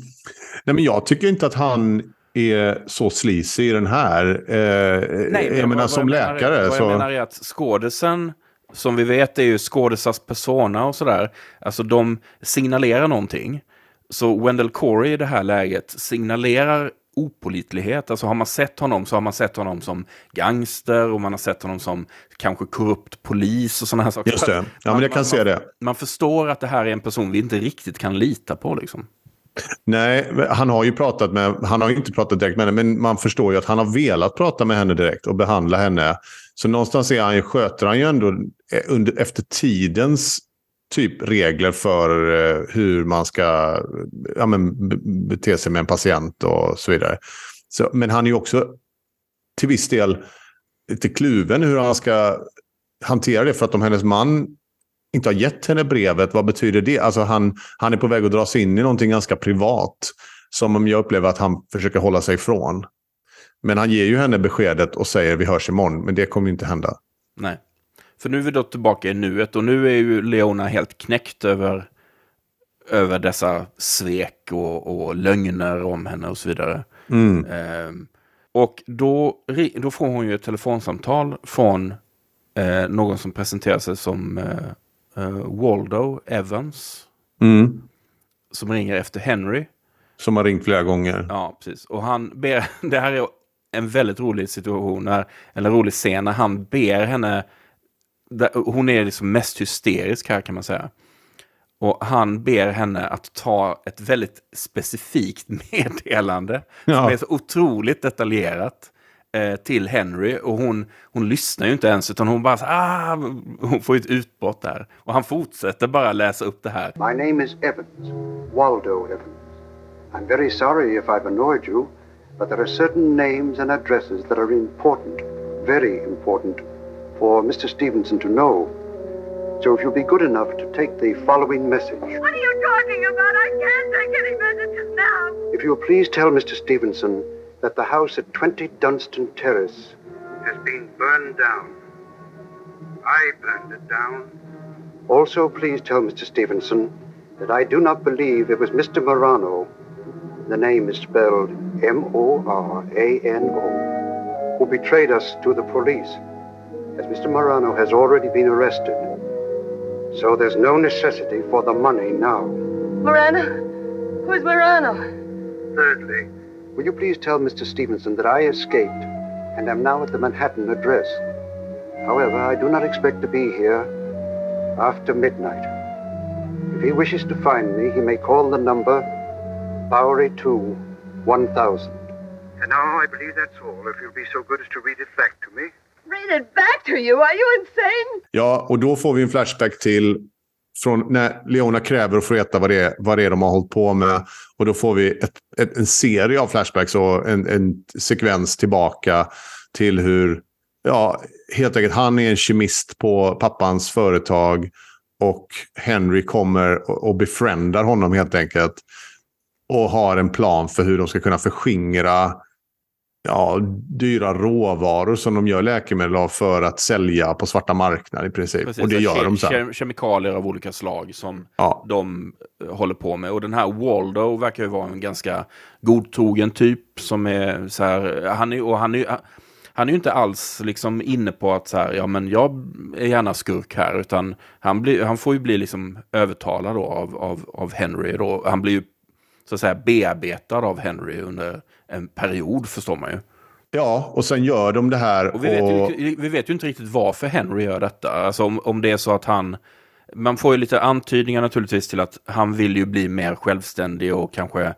Nej, men jag tycker inte att han är så sleazy i den här. Eh, jag menar vad- som jag menar- läkare Vad så... jag menar är att skådisen, som vi vet är ju skådisars persona och sådär, alltså de signalerar någonting. Så Wendell Corey i det här läget signalerar opolitlighet. Alltså har man sett honom så har man sett honom som gangster och man har sett honom som kanske korrupt polis och sådana här saker. Just det. Ja, men Man- jag kan man, se det. Man förstår att det här är en person vi inte riktigt kan lita på liksom. Nej, han har ju pratat med, han har inte pratat direkt med henne, men man förstår ju att han har velat prata med henne direkt och behandla henne. Så någonstans är han ju, sköter han ju ändå eh, under, efter tidens typ regler för eh, hur man ska ja, men, bete sig med en patient och så vidare. Så, men han är ju också till viss del lite kluven hur han ska hantera det. För att om hennes man inte har gett henne brevet, vad betyder det? Alltså han, han är på väg att dra sig in i någonting ganska privat. Som om jag upplever att han försöker hålla sig ifrån. Men han ger ju henne beskedet och säger vi hörs imorgon. Men det kommer ju inte hända. Nej. För nu är vi då tillbaka i nuet och nu är ju Leona helt knäckt över, över dessa svek och, och lögner om henne och så vidare. Mm. Ehm, och då, då får hon ju ett telefonsamtal från eh, någon som presenterar sig som eh, Waldo Evans. Mm. Som ringer efter Henry. Som har ringt flera gånger. Ja, precis. Och han ber, det här är en väldigt rolig situation, när, eller rolig scen, när han ber henne, där, hon är liksom mest hysterisk här kan man säga. Och han ber henne att ta ett väldigt specifikt meddelande, som Ja. är så otroligt detaljerat, eh, till Henry. Och hon, hon lyssnar ju inte ens, utan hon bara ah, hon får ett utbrott där. Och han fortsätter bara läsa upp det här. My name is Evans, Waldo Evans. I'm very sorry if I've annoyed you, but there are certain names and addresses that are important, very important, for Mr. Stevenson to know. So if you'll be good enough to take the following message. What are you talking about? I can't take any messages now. If you'll please tell Mr. Stevenson that the house at 20 Dunstan Terrace Has been burned down. I burned it down. Also, please tell Mr. Stevenson that I do not believe it was Mr. Morano, the name is spelled M O R A N O, who betrayed us to the police, as Mr. Morano has already been arrested. So there's no necessity for the money now. Morano? Who's Morano? Thirdly, Will you please tell Mr. Stevenson that I escaped and am now at the Manhattan address? However, I do not expect to be here after midnight. If he wishes to find me, he may call the number Bowery 2 1000. and now I believe that's all. If you'll be so good as to read it back to me. Read it back to you? Are you insane? Ja, och då får vi en flashback till från när Leona kräver att få veta vad det, är, vad det är de har hållit på med. Och då får vi ett, ett, en serie av flashbacks och en, en sekvens tillbaka till hur, ja, helt enkelt, han är en kemist på pappans företag och Henry kommer och, och befriendar honom helt enkelt. Och har en plan för hur de ska kunna förskingra ja, dyra råvaror som de gör läkemedel av för att sälja på svarta marknaden i princip. Precis, och det gör de sen. ke- Kemikalier av olika slag som Ja. de eh, håller på med. Och den här Waldo verkar ju vara en ganska godtrogen typ som är så här, han är, och han är, han är ju inte alls liksom inne på att så här, ja men jag är gärna skurk här, utan han, blir, han får ju bli liksom övertalad då av, av, av Henry då. Han blir ju så att säga bearbetad av Henry under en period, förstår man ju. Ja, och sen gör de det här. Och vi, vet ju, vi vet ju inte riktigt varför Henry gör detta. Alltså om, om det är så att han... Man får ju lite antydningar naturligtvis till att han vill ju bli mer självständig och kanske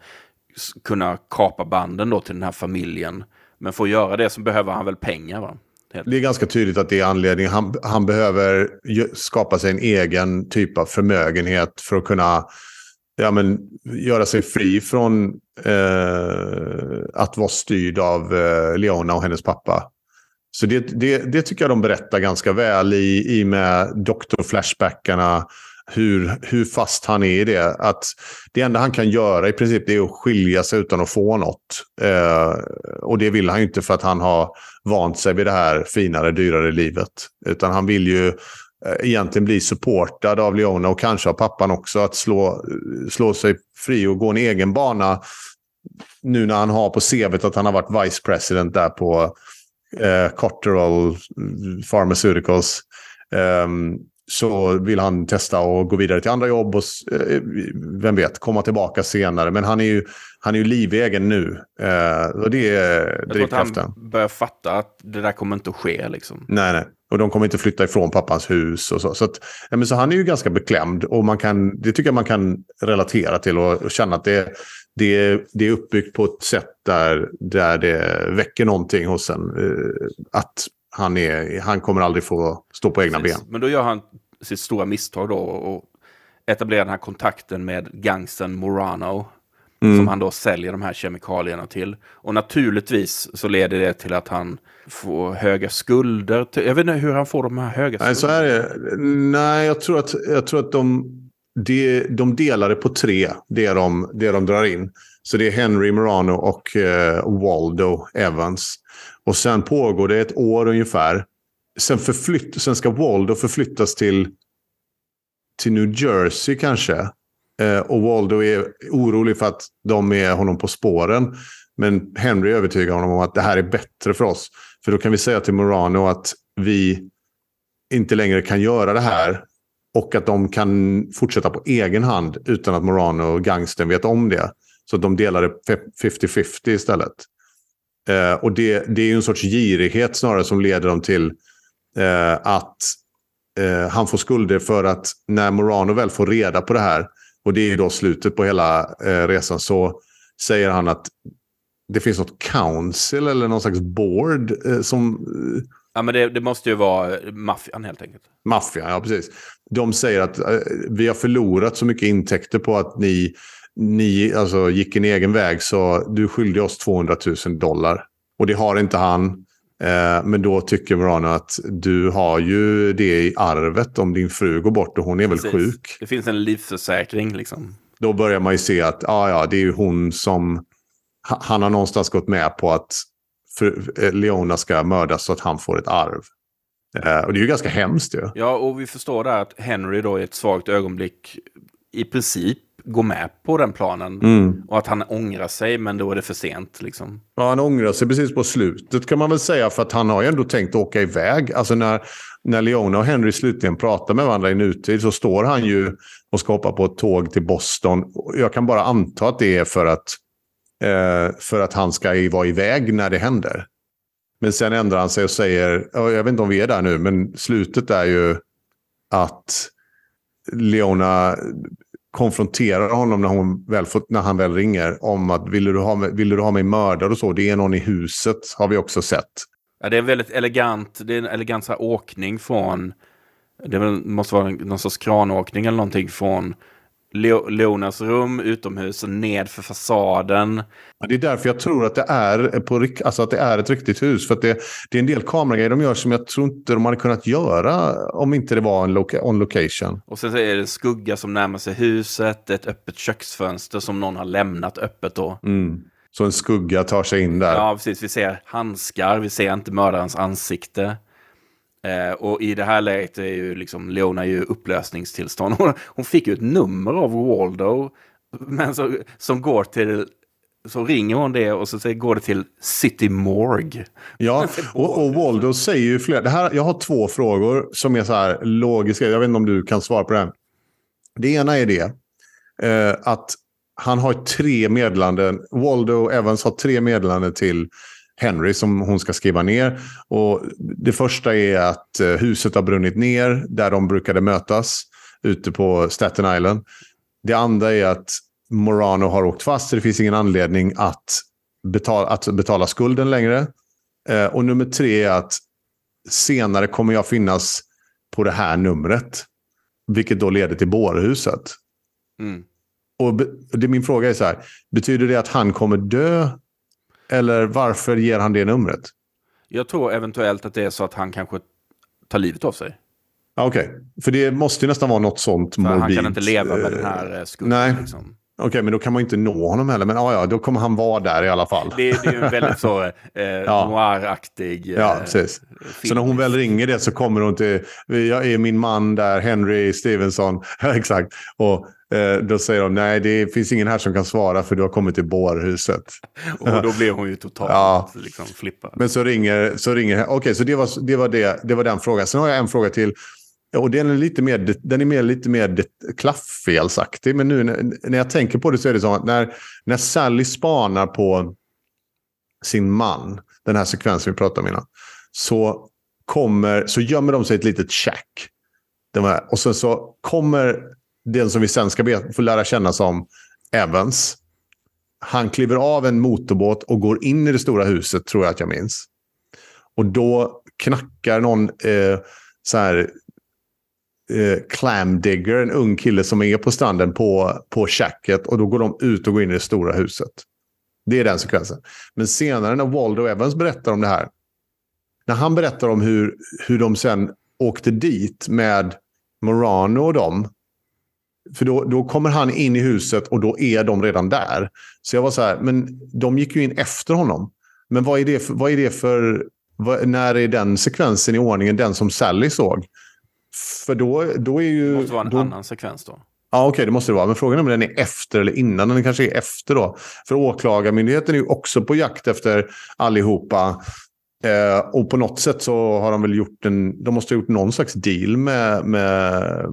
kunna kapa banden då till den här familjen. Men för att göra det så behöver han väl pengar va? Helt- Det är ganska tydligt att det är anledningen. Han, han behöver skapa sig en egen typ av förmögenhet för att kunna ja, men, göra sig fri från eh, att vara styrd av eh, Leona och hennes pappa. Så det, det, det tycker jag de berättar ganska väl i, i med doktor-flashbackarna. Hur, hur fast han är i det. Att det enda han kan göra i princip det är att skilja sig utan att få något. Eh, och det vill han ju inte för att han har vant sig vid det här finare, dyrare livet. Utan han vill ju Eh, egentligen bli supportad av Leona och kanske av pappan också. Att slå, slå sig fri och gå en egen bana. Nu när han har på CVt att han har varit vice president där på eh, Cotterall Pharmaceuticals. Ehm, så vill han testa och gå vidare till andra jobb och eh, vem vet, komma tillbaka senare. Men han är ju, han är ju livegen nu. Eh, och det är Jag tror att drivkraften. han börjar fatta att det där kommer inte att ske. Liksom. Nej, nej. Och de kommer inte flytta ifrån pappans hus och så. Så, att, ja, men så han är ju ganska beklämd och man kan, det tycker jag man kan relatera till och, och känna att det, det, det är uppbyggt på ett sätt där, där det väcker någonting hos en. Eh, att han, är, han kommer aldrig få stå på egna Precis. ben. Men då gör han sitt stora misstag då och etablerar den här kontakten med gangsten Morano. Mm. Som han då säljer de här kemikalierna till. Och naturligtvis så leder det till att han får höga skulder. till- Jag vet inte hur han får de här höga Nej, så är det. Nej, jag tror att, jag tror att de, de, de delar det på tre, det de, det de drar in. Så det är Henry Morano och eh, Waldo Evans. Och sen pågår det ett år ungefär. Sen, förflytt, sen ska Waldo förflyttas till, till New Jersey kanske. Eh, och Waldo är orolig för att de är honom på spåren. Men Henry övertygar honom om att det här är bättre för oss. För då kan vi säga till Morano att vi inte längre kan göra det här. Och att de kan fortsätta på egen hand utan att Morano och gangsten vet om det. Så att de delar det 50-50 istället. Eh, och det, det är ju en sorts girighet snarare som leder dem till eh, att eh, han får skulder för att när Morano väl får reda på det här, och det är ju då slutet på hela eh, resan, så säger han att det finns något council eller någon slags board eh, som eh, Ja, men det, det måste ju vara maffian helt enkelt. Maffian, ja precis. De säger att eh, vi har förlorat så mycket intäkter på att ni, ni alltså, gick en egen väg så du skyldig oss 200 000 dollar. Och det har inte han. Eh, men då tycker Morano att du har ju det i arvet om din fru går bort och hon är väl Precis. sjuk. Det finns en livsförsäkring liksom. Då börjar man ju se att ah, ja, det är ju hon som... ha- Han har någonstans gått med på att eh, Leona ska mördas så att han får ett arv. Eh, och det är ju ganska hemskt ju. Ja, och vi förstår där att Henry då i ett svagt ögonblick i princip går med på den planen. Mm. Och att han ångrar sig, men då är det för sent liksom. Ja, han ångrar sig precis på slutet kan man väl säga. För att han har ju ändå tänkt åka iväg. Alltså när, när Leona och Henry slutligen pratar med varandra i nutid så står han ju och ska hoppa på ett tåg till Boston. Jag kan bara anta att det är för att, eh, för att han ska vara iväg när det händer. Men sen ändrar han sig och säger, ja, jag vet inte om vi är där nu, men slutet är ju att Leona konfronterar honom när, hon väl fått, när han väl ringer om att vill du, ha mig, vill du ha mig mördad och så. Det är någon i huset har vi också sett. Ja, det är en väldigt elegant, det är en elegant så här åkning från, det måste vara någon sorts kranåkning eller någonting från Leo, Leonas rum utomhus och ned för fasaden. Ja, Det är därför jag tror att det är, på, alltså att det är ett riktigt hus. För det, det är en del kameragrejer de gör som jag tror inte de hade kunnat göra om inte det var en loca- on location. Och sen så är det en skugga som närmar sig huset, ett öppet köksfönster som någon har lämnat öppet då. Mm. Så en skugga tar sig in där. Ja, precis. Vi ser handskar, vi ser inte mördarens ansikte. Eh, och i det här läget är ju liksom Leona i upplösningstillstånd. Hon, hon fick ju ett nummer av Waldo, men så, som går till... Så ringer hon det och så säger- går det till City Morgue. Ja, och, och Waldo säger ju flera... Det här, jag har två frågor som är så här logiska. Jag vet inte om du kan svara på det. här. Det ena är det eh, att han har tre meddelanden. Waldo Evans har tre meddelanden till Henry som hon ska skriva ner. Och det första är att eh, huset har brunnit ner där de brukade mötas ute på Staten Island. Det andra är att Morano har åkt fast så det finns ingen anledning att betala, att betala skulden längre. Eh, och nummer tre är att senare kommer jag finnas på det här numret. Vilket då leder till bårhuset. Mm. Och be- det, min fråga är så här. Betyder det att han kommer dö? Eller varför ger han det numret? Jag tror eventuellt att det är så att han kanske tar livet av sig. Ja, Okej, för det måste ju nästan vara något sånt För morbid. han kan inte leva med eh, den här eh, skulden. nej. Liksom. Okej, men då kan man inte nå honom heller. Men ja, ja, då kommer han vara där i alla fall. Det, det är ju en väldigt så eh, Ja. noiraktig eh, Ja, precis. Så när hon väl ringer det så kommer hon till, jag är min man där, Henry Stevenson. Exakt. Och eh, då säger de, nej det finns ingen här som kan svara för du har kommit till bårhuset. Och då blir hon ju totalt Ja. liksom, flippad. Men så ringer, så ringer okej så det var, det, var det, det var den frågan. Sen har jag en fråga till. och den är lite mer, den är mer, lite mer klafffelsaktig. Men nu när, jag tänker på det så är det så att när, när Sally spanar på sin man, den här sekvensen vi pratade om innan, så, kommer, så gömmer de sig i ett litet här, och sen så kommer den som vi sen ska be, få lära känna som Evans. Han kliver av en motorbåt och går in i det stora huset, tror jag att jag minns. Och då knackar någon eh, så här eh, clam digger, en ung kille som är på stranden på, på shacket. Och då går de ut och går in i det stora huset. Det är den sekvensen. Men senare när Waldo Evans berättar om det här. När han berättar om hur, hur de sen åkte dit med Morano och dem. För då, då kommer han in i huset och då är de redan där. Så jag var så här, men de gick ju in efter honom. Men vad är det för... Vad är det för vad, när är den sekvensen i ordningen den som Sally såg? För då, då är ju... Det måste vara en då, annan sekvens då. Ja, okej, det måste det vara. Men frågan är om den är efter eller innan. Den kanske är efter då. För åklagarmyndigheten är ju också på jakt efter allihopa. Eh, och på något sätt så har de väl gjort en... De måste ha gjort någon slags deal med, med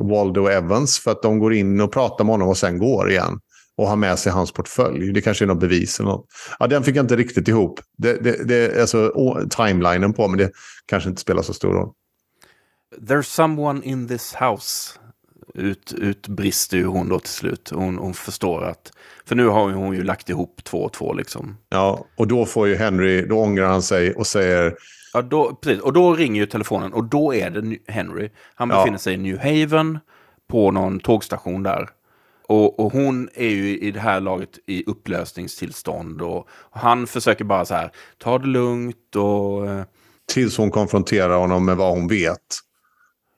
Waldo Evans. För att de går in och pratar med honom och sen går igen. Och har med sig hans portfölj. Det kanske är något bevis eller något. Ja, den fick jag inte riktigt ihop. Det, det, det, alltså, timelinen på, men det kanske inte spelar så stor roll. There's someone in this house. Ut, utbrister ju hon då till slut. Hon, hon förstår att... För nu har hon ju lagt ihop två och två liksom. Ja, och då får ju Henry, då ångrar han sig och säger Ja, då, precis. Och då ringer ju telefonen och då är det Henry. Han Ja. befinner sig i New Haven på någon tågstation där. Och, och hon är ju i det här laget i upplösningstillstånd. Och, och han försöker bara så här, ta det lugnt och... eh, tills hon konfronterar honom med vad hon vet.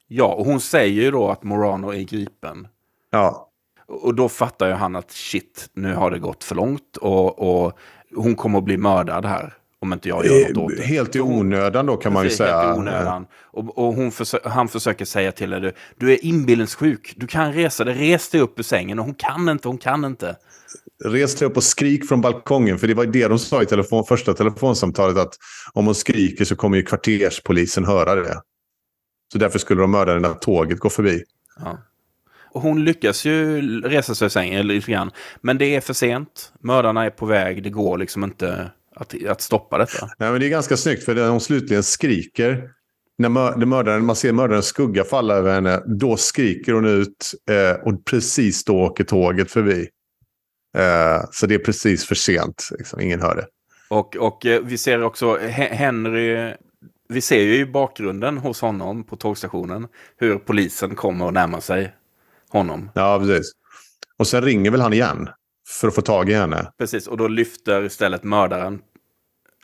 Ja, och hon säger ju då att Morano är gripen. Ja, Och då fattar ju han att shit, nu har det gått för långt. Och, och hon kommer att bli mördad här. Om inte jag gör något åt det. Eh, helt i onödan då kan man ju säga. Helt i onödan. Och, och hon försö- han försöker säga till henne, du är inbillningssjuk, du kan resa dig, res dig upp ur sängen. Och hon kan inte, hon kan inte. Res dig upp och skrik från balkongen. För det var ju det de sa i telefon, första telefonsamtalet. Att om hon skriker så kommer ju kvarterspolisen höra det. Så därför skulle de mörda den när tåget går förbi. Ja. Och hon lyckas ju resa sig ur sängen lite grann. Men det är för sent, mördarna är på väg, det går liksom inte att, att stoppa detta. Nej, men det är ganska snyggt för när hon slutligen skriker. När mör, när mördaren, man ser mördarens skugga falla över henne. Då skriker hon ut eh, och precis då åker tåget förbi. Eh, så det är precis för sent. Liksom. Ingen hör det. Och, och eh, vi ser också He- Henry, vi ser ju i bakgrunden hos honom på tågstationen hur polisen kommer och närmar sig honom. Ja, precis. Och sen ringer väl han igen för att få tag i henne. Precis, och då lyfter istället mördaren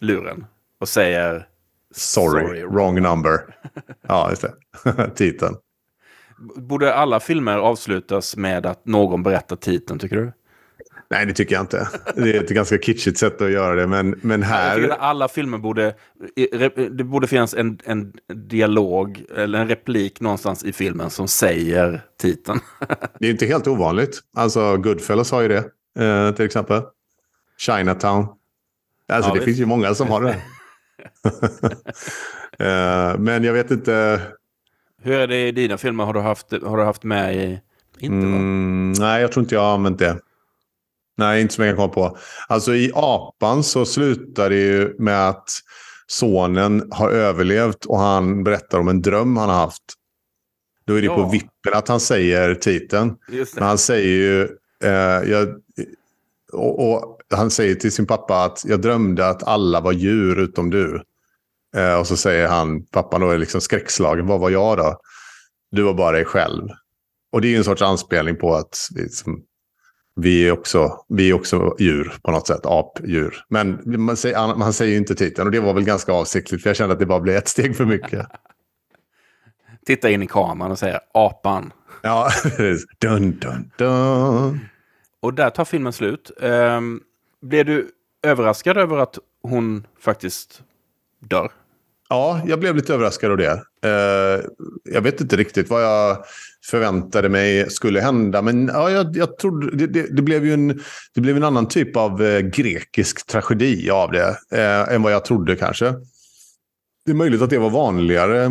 luren och säger Sorry, Sorry, wrong number. Ja, just det. Titeln. Borde alla filmer avslutas med att någon berättar titeln, tycker du? Nej, det tycker jag inte. Det är ett ganska kitschigt sätt att göra det. Men, men Jag här... att alla filmer borde... Det borde finnas en, en dialog eller en replik någonstans i filmen som säger titeln. Det är inte helt ovanligt. Alltså, Goodfellas har ju det, eh, till exempel. Chinatown. Alltså, Ja, det visst. finns ju många som har det. eh, men jag vet inte. Hur är det i dina filmer? Har du haft, har du haft med i... Inte? Mm, nej, jag tror inte jag har använt det. Nej, inte som jag kan komma på. Alltså i Apan så slutar det ju med att sonen har överlevt och han berättar om en dröm han har haft. Då är det Ja. på vippen att han säger titeln. Men han säger ju... Eh, jag, och, och han säger till sin pappa att jag drömde att alla var djur utom du. Eh, och så säger han, pappan då är liksom skräckslagen, vad var jag då? Du var bara dig själv. Och det är ju en sorts anspelning på att liksom, vi, är också, vi är också djur på något sätt, apdjur. Men man säger, man säger ju inte titeln och det var väl ganska avsiktligt för jag kände att det bara blev ett steg för mycket. Titta in i kameran och säger apan. ja, dun, dun, dun. Och där tar filmen slut. Um, blev du överraskad över att hon faktiskt dör? Ja, jag blev lite överraskad av det. Eh, jag vet inte riktigt vad jag förväntade mig skulle hända. Men ja, jag, jag trodde, det, det, det, blev ju en, det blev en annan typ av eh, grekisk tragedi av det. Eh, än vad jag trodde kanske. Det är möjligt att det var vanligare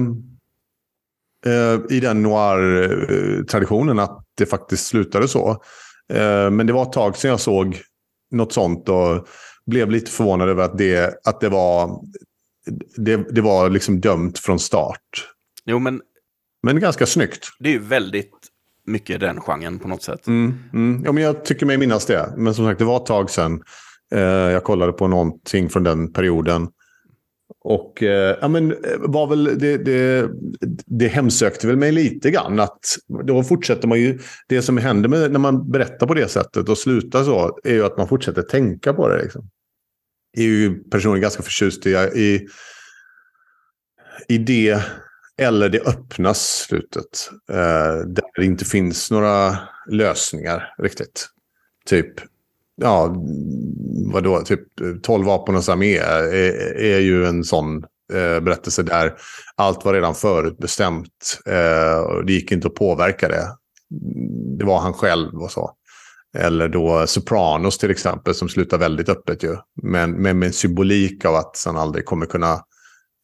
eh, i den noir-traditionen att det faktiskt slutade så. Eh, men det var ett tag sedan jag såg något sånt och blev lite förvånad över att det, att det var, det, det var liksom dömt från start. Jo, men Men ganska snyggt. det är ju väldigt mycket den genren på något sätt. Mm, mm. Ja, men jag tycker mig minnas det. Men som sagt, det var ett tag sedan eh, jag kollade på någonting från den perioden. Och eh, ja, men, eh, var väl, det, det, det hemsökte väl mig lite grann. Att då fortsätter man ju... Det som händer med, när man berättar på det sättet och slutar så är ju att man fortsätter tänka på det. Liksom. Är ju personligen ganska förtjust i, i, i det eller det öppna slutet. Eh, där det inte finns några lösningar riktigt. Typ, ja, vadå, typ 12 vapenens armé är, är ju en sån eh, berättelse där allt var redan förutbestämt. Eh, och det gick inte att påverka det. Det var han själv och så. Eller då Sopranos till exempel som slutar väldigt öppet ju. Men, men med en symbolik av att han aldrig kommer kunna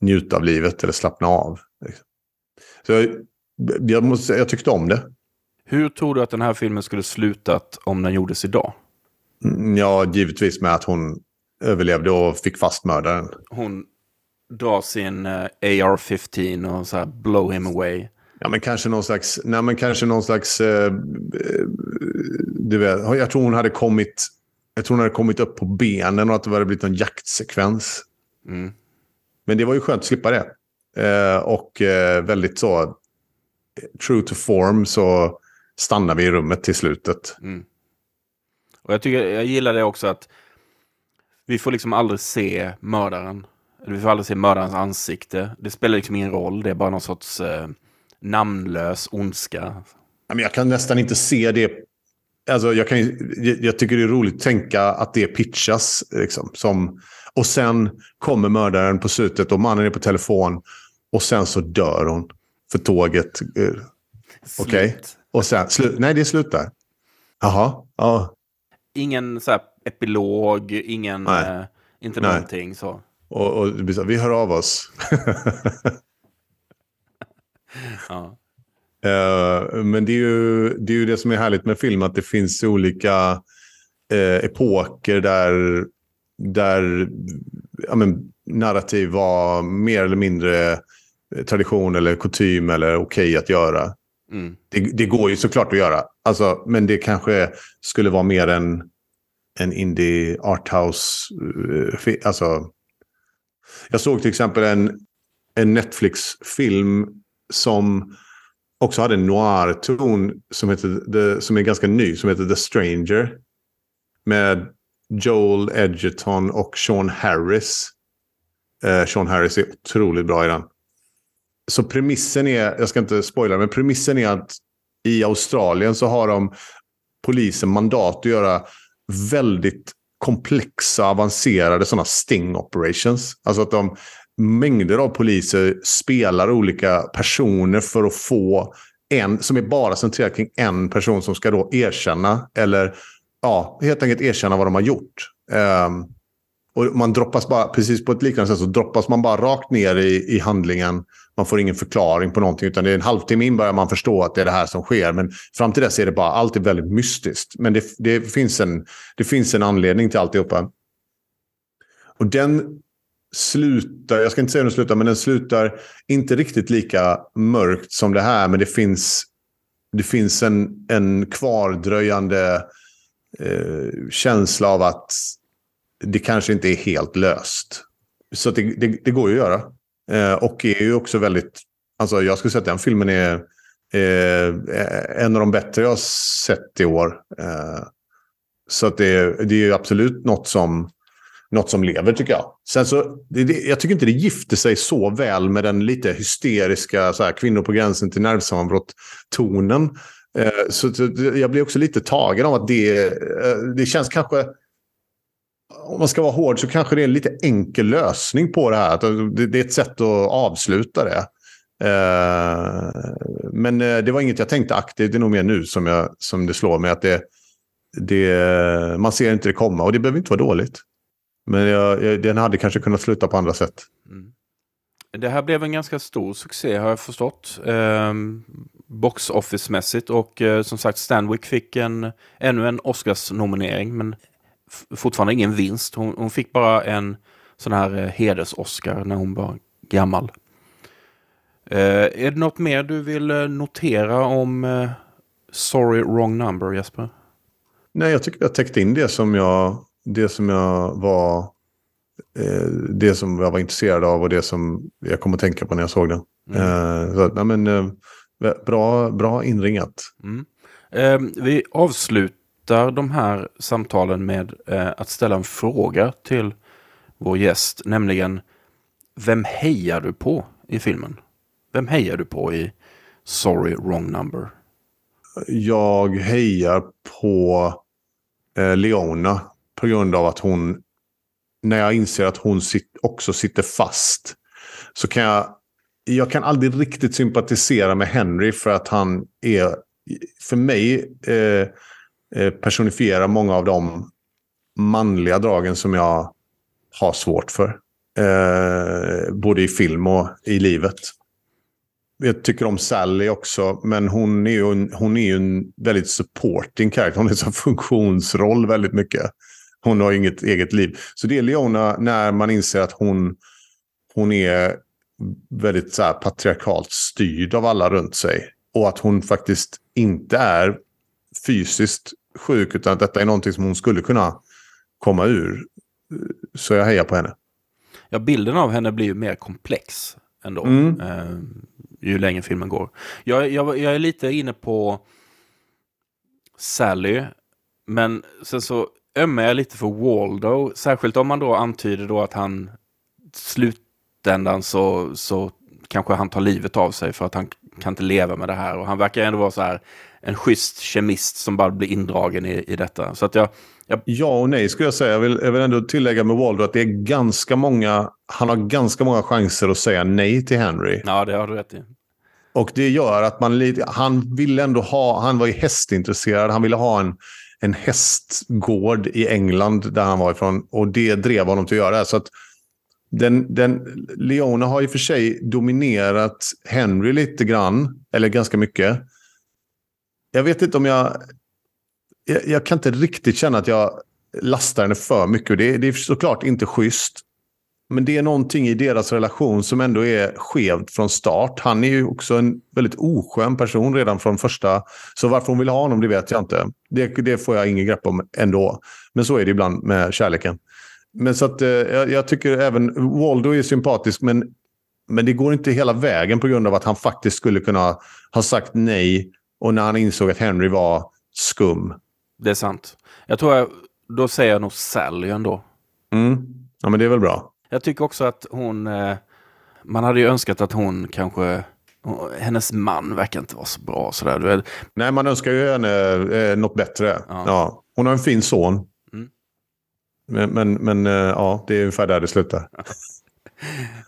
njuta av livet eller slappna av. Så jag, jag, måste, jag tyckte om det. Hur tror du att den här filmen skulle slutat om den gjordes idag? Mm, Ja, givetvis med att hon överlevde och fick fast mördaren. Hon drar sin eh, AR-15 och så här blow him away. Ja, men kanske någon slags... Nej, men kanske någon slags... Eh, eh, du vet, jag tror hon hade kommit... Jag tror hon hade kommit upp på benen och att det hade blivit en jaktsekvens. Mm. Men det var ju skönt att slippa det. Eh, och eh, väldigt så... eh, True to form så stannar vi i rummet till slutet. Och jag, tycker, jag gillar det också att vi får liksom aldrig se mördaren. Vi får aldrig se mördarens ansikte. Det spelar liksom ingen roll. Det är bara någon sorts eh, namnlös ondska. Jag kan nästan inte se det. Alltså, jag, kan, jag- tycker det är roligt att tänka att det pitchas. Liksom, som, och sen kommer mördaren på slutet och mannen är på telefon. Och sen så dör hon. För tåget. eh, Okej. Slut. Och sen, slu, nej det är slut där. Jaha. Ja. Ingen så här epilog, ingen... Nej. Eh, inte Nej. någonting så. Och, och vi hör av oss. Ja. Eh, men det är, ju, det är ju det som är härligt med film, att det finns olika eh, epoker där, där ja, men, narrativ var mer eller mindre eh, tradition eller kutym eller okej att göra. Mm. Det, det går ju såklart att göra, alltså, men det kanske skulle vara mer en, en indie arthouse. Alltså, jag såg till exempel en, en Netflix-film som också hade en noir-ton som, heter The- som är ganska ny, som heter The Stranger. Med Joel Edgerton och Sean Harris. Eh, Sean Harris är otroligt bra i den. Så premissen är, jag ska inte spoila, men premissen är att i Australien så har de polisen mandat att göra väldigt komplexa, avancerade sådana sting operations. Alltså att de mängder av poliser spelar olika personer för att få en som är bara centrerad kring en person som ska då erkänna eller ja, helt enkelt erkänna vad de har gjort. Um, och man droppas bara, precis på ett liknande sätt så droppas man bara rakt ner i, i handlingen. Man får ingen förklaring på någonting utan det är en halvtimme in börjar man förstå att det är det här som sker. Men fram till dess är det bara, allt är väldigt mystiskt. Men det, det, finns, en, det finns en anledning till alltihopa. Och den slutar, jag ska inte säga hur den slutar, men den slutar inte riktigt lika mörkt som det här. Men det finns, det finns en, en kvardröjande eh, känsla av att det kanske inte är helt löst. Så det, det, det går ju att göra. Eh, och är ju också väldigt... Alltså jag skulle säga att den filmen är eh, en av de bättre jag har sett i år. Eh, så att det, det är ju absolut något som, något som lever tycker jag. Sen så, det, det, jag tycker inte det gifter sig så väl med den lite hysteriska så här, kvinnor på gränsen till nervsammanbrott-tonen. Eh, så, så jag blir också lite tagen av att det, eh, det känns kanske om man ska vara hård så kanske det är en lite enkel lösning på det här. Att eh, Det det är ett sätt att avsluta det. Eh, Men eh, det var inget jag tänkte aktivt. Det är nog mer nu som, jag, som det slår mig. Att det, det, man ser inte det komma och det behöver inte vara dåligt. Men jag, jag, den hade kanske kunnat sluta på andra sätt. Det här blev en ganska stor succé har jag förstått. Eh, box office-mässigt och eh, som sagt Stanwyck fick en, ännu en Oscars-nominering men fortfarande ingen vinst. Hon, hon, fick bara en sån här eh, heders-Oscar när hon var gammal. Eh, är det något mer du vill eh, notera om eh, Sorry Wrong Number Jesper? Nej, jag tycker jag täckt in det som jag, det som jag var eh, det som jag var intresserad av och det som jag kom att tänka på när jag såg den. Mm. Eh, så, ja, men, eh, bra, bra inringat. Mm. Eh, vi avslutar de här samtalen med eh, att ställa en fråga till vår gäst, nämligen vem hejar du på i filmen? Vem hejar du på i Sorry Wrong Number? Jag hejar på eh, Leona på grund av att hon, när jag inser att hon sit, också sitter fast, så kan jag, jag kan aldrig riktigt sympatisera med Henry för att han är, för mig, eh, eh, personifierar många av de manliga dragen som jag har svårt för. Eh, både i film och i livet. Jag tycker om Sally också, men hon är ju en, hon är ju en väldigt supporting karaktär. Hon är en funktionsroll väldigt mycket. Hon har inget eget liv. Så det är Leona när man inser att hon, hon är väldigt så här, patriarkalt styrd av alla runt sig. Och att hon faktiskt inte är fysiskt sjuk, utan att detta är någonting som hon skulle kunna komma ur. Så jag hejar på henne. Ja, bilden av henne blir ju mer komplex ändå. Mm. Eh, ju längre filmen går. Jag, jag, jag är lite inne på Sally. Men sen så ömmar jag lite för Waldo. Särskilt om man då antyder då att han slutändan så, så kanske han tar livet av sig för att han kan inte leva med det här. Och han verkar ändå vara så här en schysst kemist som bara blir indragen i, i detta. Så att jag, jag... Ja och nej skulle jag säga. Jag vill, jag vill ändå tillägga med Waldo att det är ganska många, han har ganska många chanser att säga nej till Henry. Ja, det har du rätt i. Och det gör att man lite, han ville ändå ha, han var ju hästintresserad, han ville ha en, en hästgård i England där han var ifrån. Och det drev honom till att göra det. Så att den, den, Leona har i och för sig dominerat Henry lite grann, eller ganska mycket. Jag vet inte om jag... Jag, jag kan inte riktigt känna att jag lastar henne för mycket. Det, det är såklart inte schysst. Men det är någonting i deras relation som ändå är skevt från start. Han är ju också en väldigt oskön person redan från första. Så varför hon vill ha honom, det vet jag inte. Det, det får jag ingen grepp om ändå. Men så är det ibland med kärleken. Men så att, eh, jag, tycker även Waldo är sympatisk, men, men det går inte hela vägen på grund av att han faktiskt skulle kunna ha sagt nej och när han insåg att Henry var skum. Det är sant. Jag tror jag, då säger jag nog Sally ändå. Mm. Ja, men det är väl bra. Jag tycker också att hon... Eh, man hade ju önskat att hon kanske... Hennes man verkar inte vara så bra. Sådär. Nej, man önskar ju henne eh, något bättre. Ja. ja. Hon har en fin son. Mm. Men, men, men eh, ja, det är ungefär där det slutar.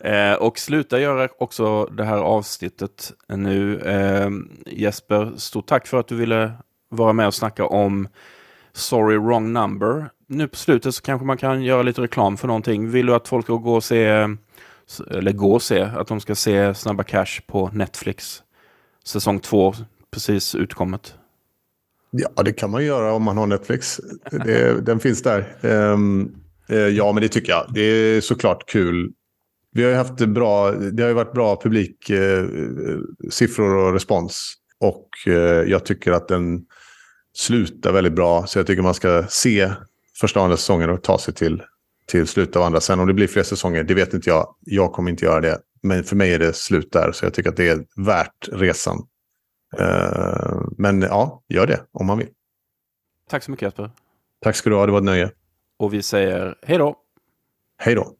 eh, och sluta göra också det här avsnittet nu. Eh, Jesper, stort tack för att du ville vara med och snacka om Sorry Wrong Number nu på slutet så kanske man kan göra lite reklam för någonting. Vill du att folk ska gå och se, eller gå och se, att de ska se Snabba Cash på Netflix? Säsong två, precis utkommet. Ja, det kan man göra om man har Netflix. Det, den finns där. Um, uh, ja, men det tycker jag. Det är såklart kul. Vi har ju haft bra, det har ju varit bra publiksiffror eh, uh, och respons. Och uh, jag tycker att den slutar väldigt bra. Så jag tycker man ska se första och andra säsongen och ta sig till, till slutet av andra. Sen om det blir fler säsonger, det vet inte jag. Jag kommer inte göra det. Men för mig är det slut där, så jag tycker att det är värt resan. Uh, men ja, gör det om man vill. Tack så mycket Jesper. Tack ska du ha, det var ett nöje. Och vi säger hej då. Hej då.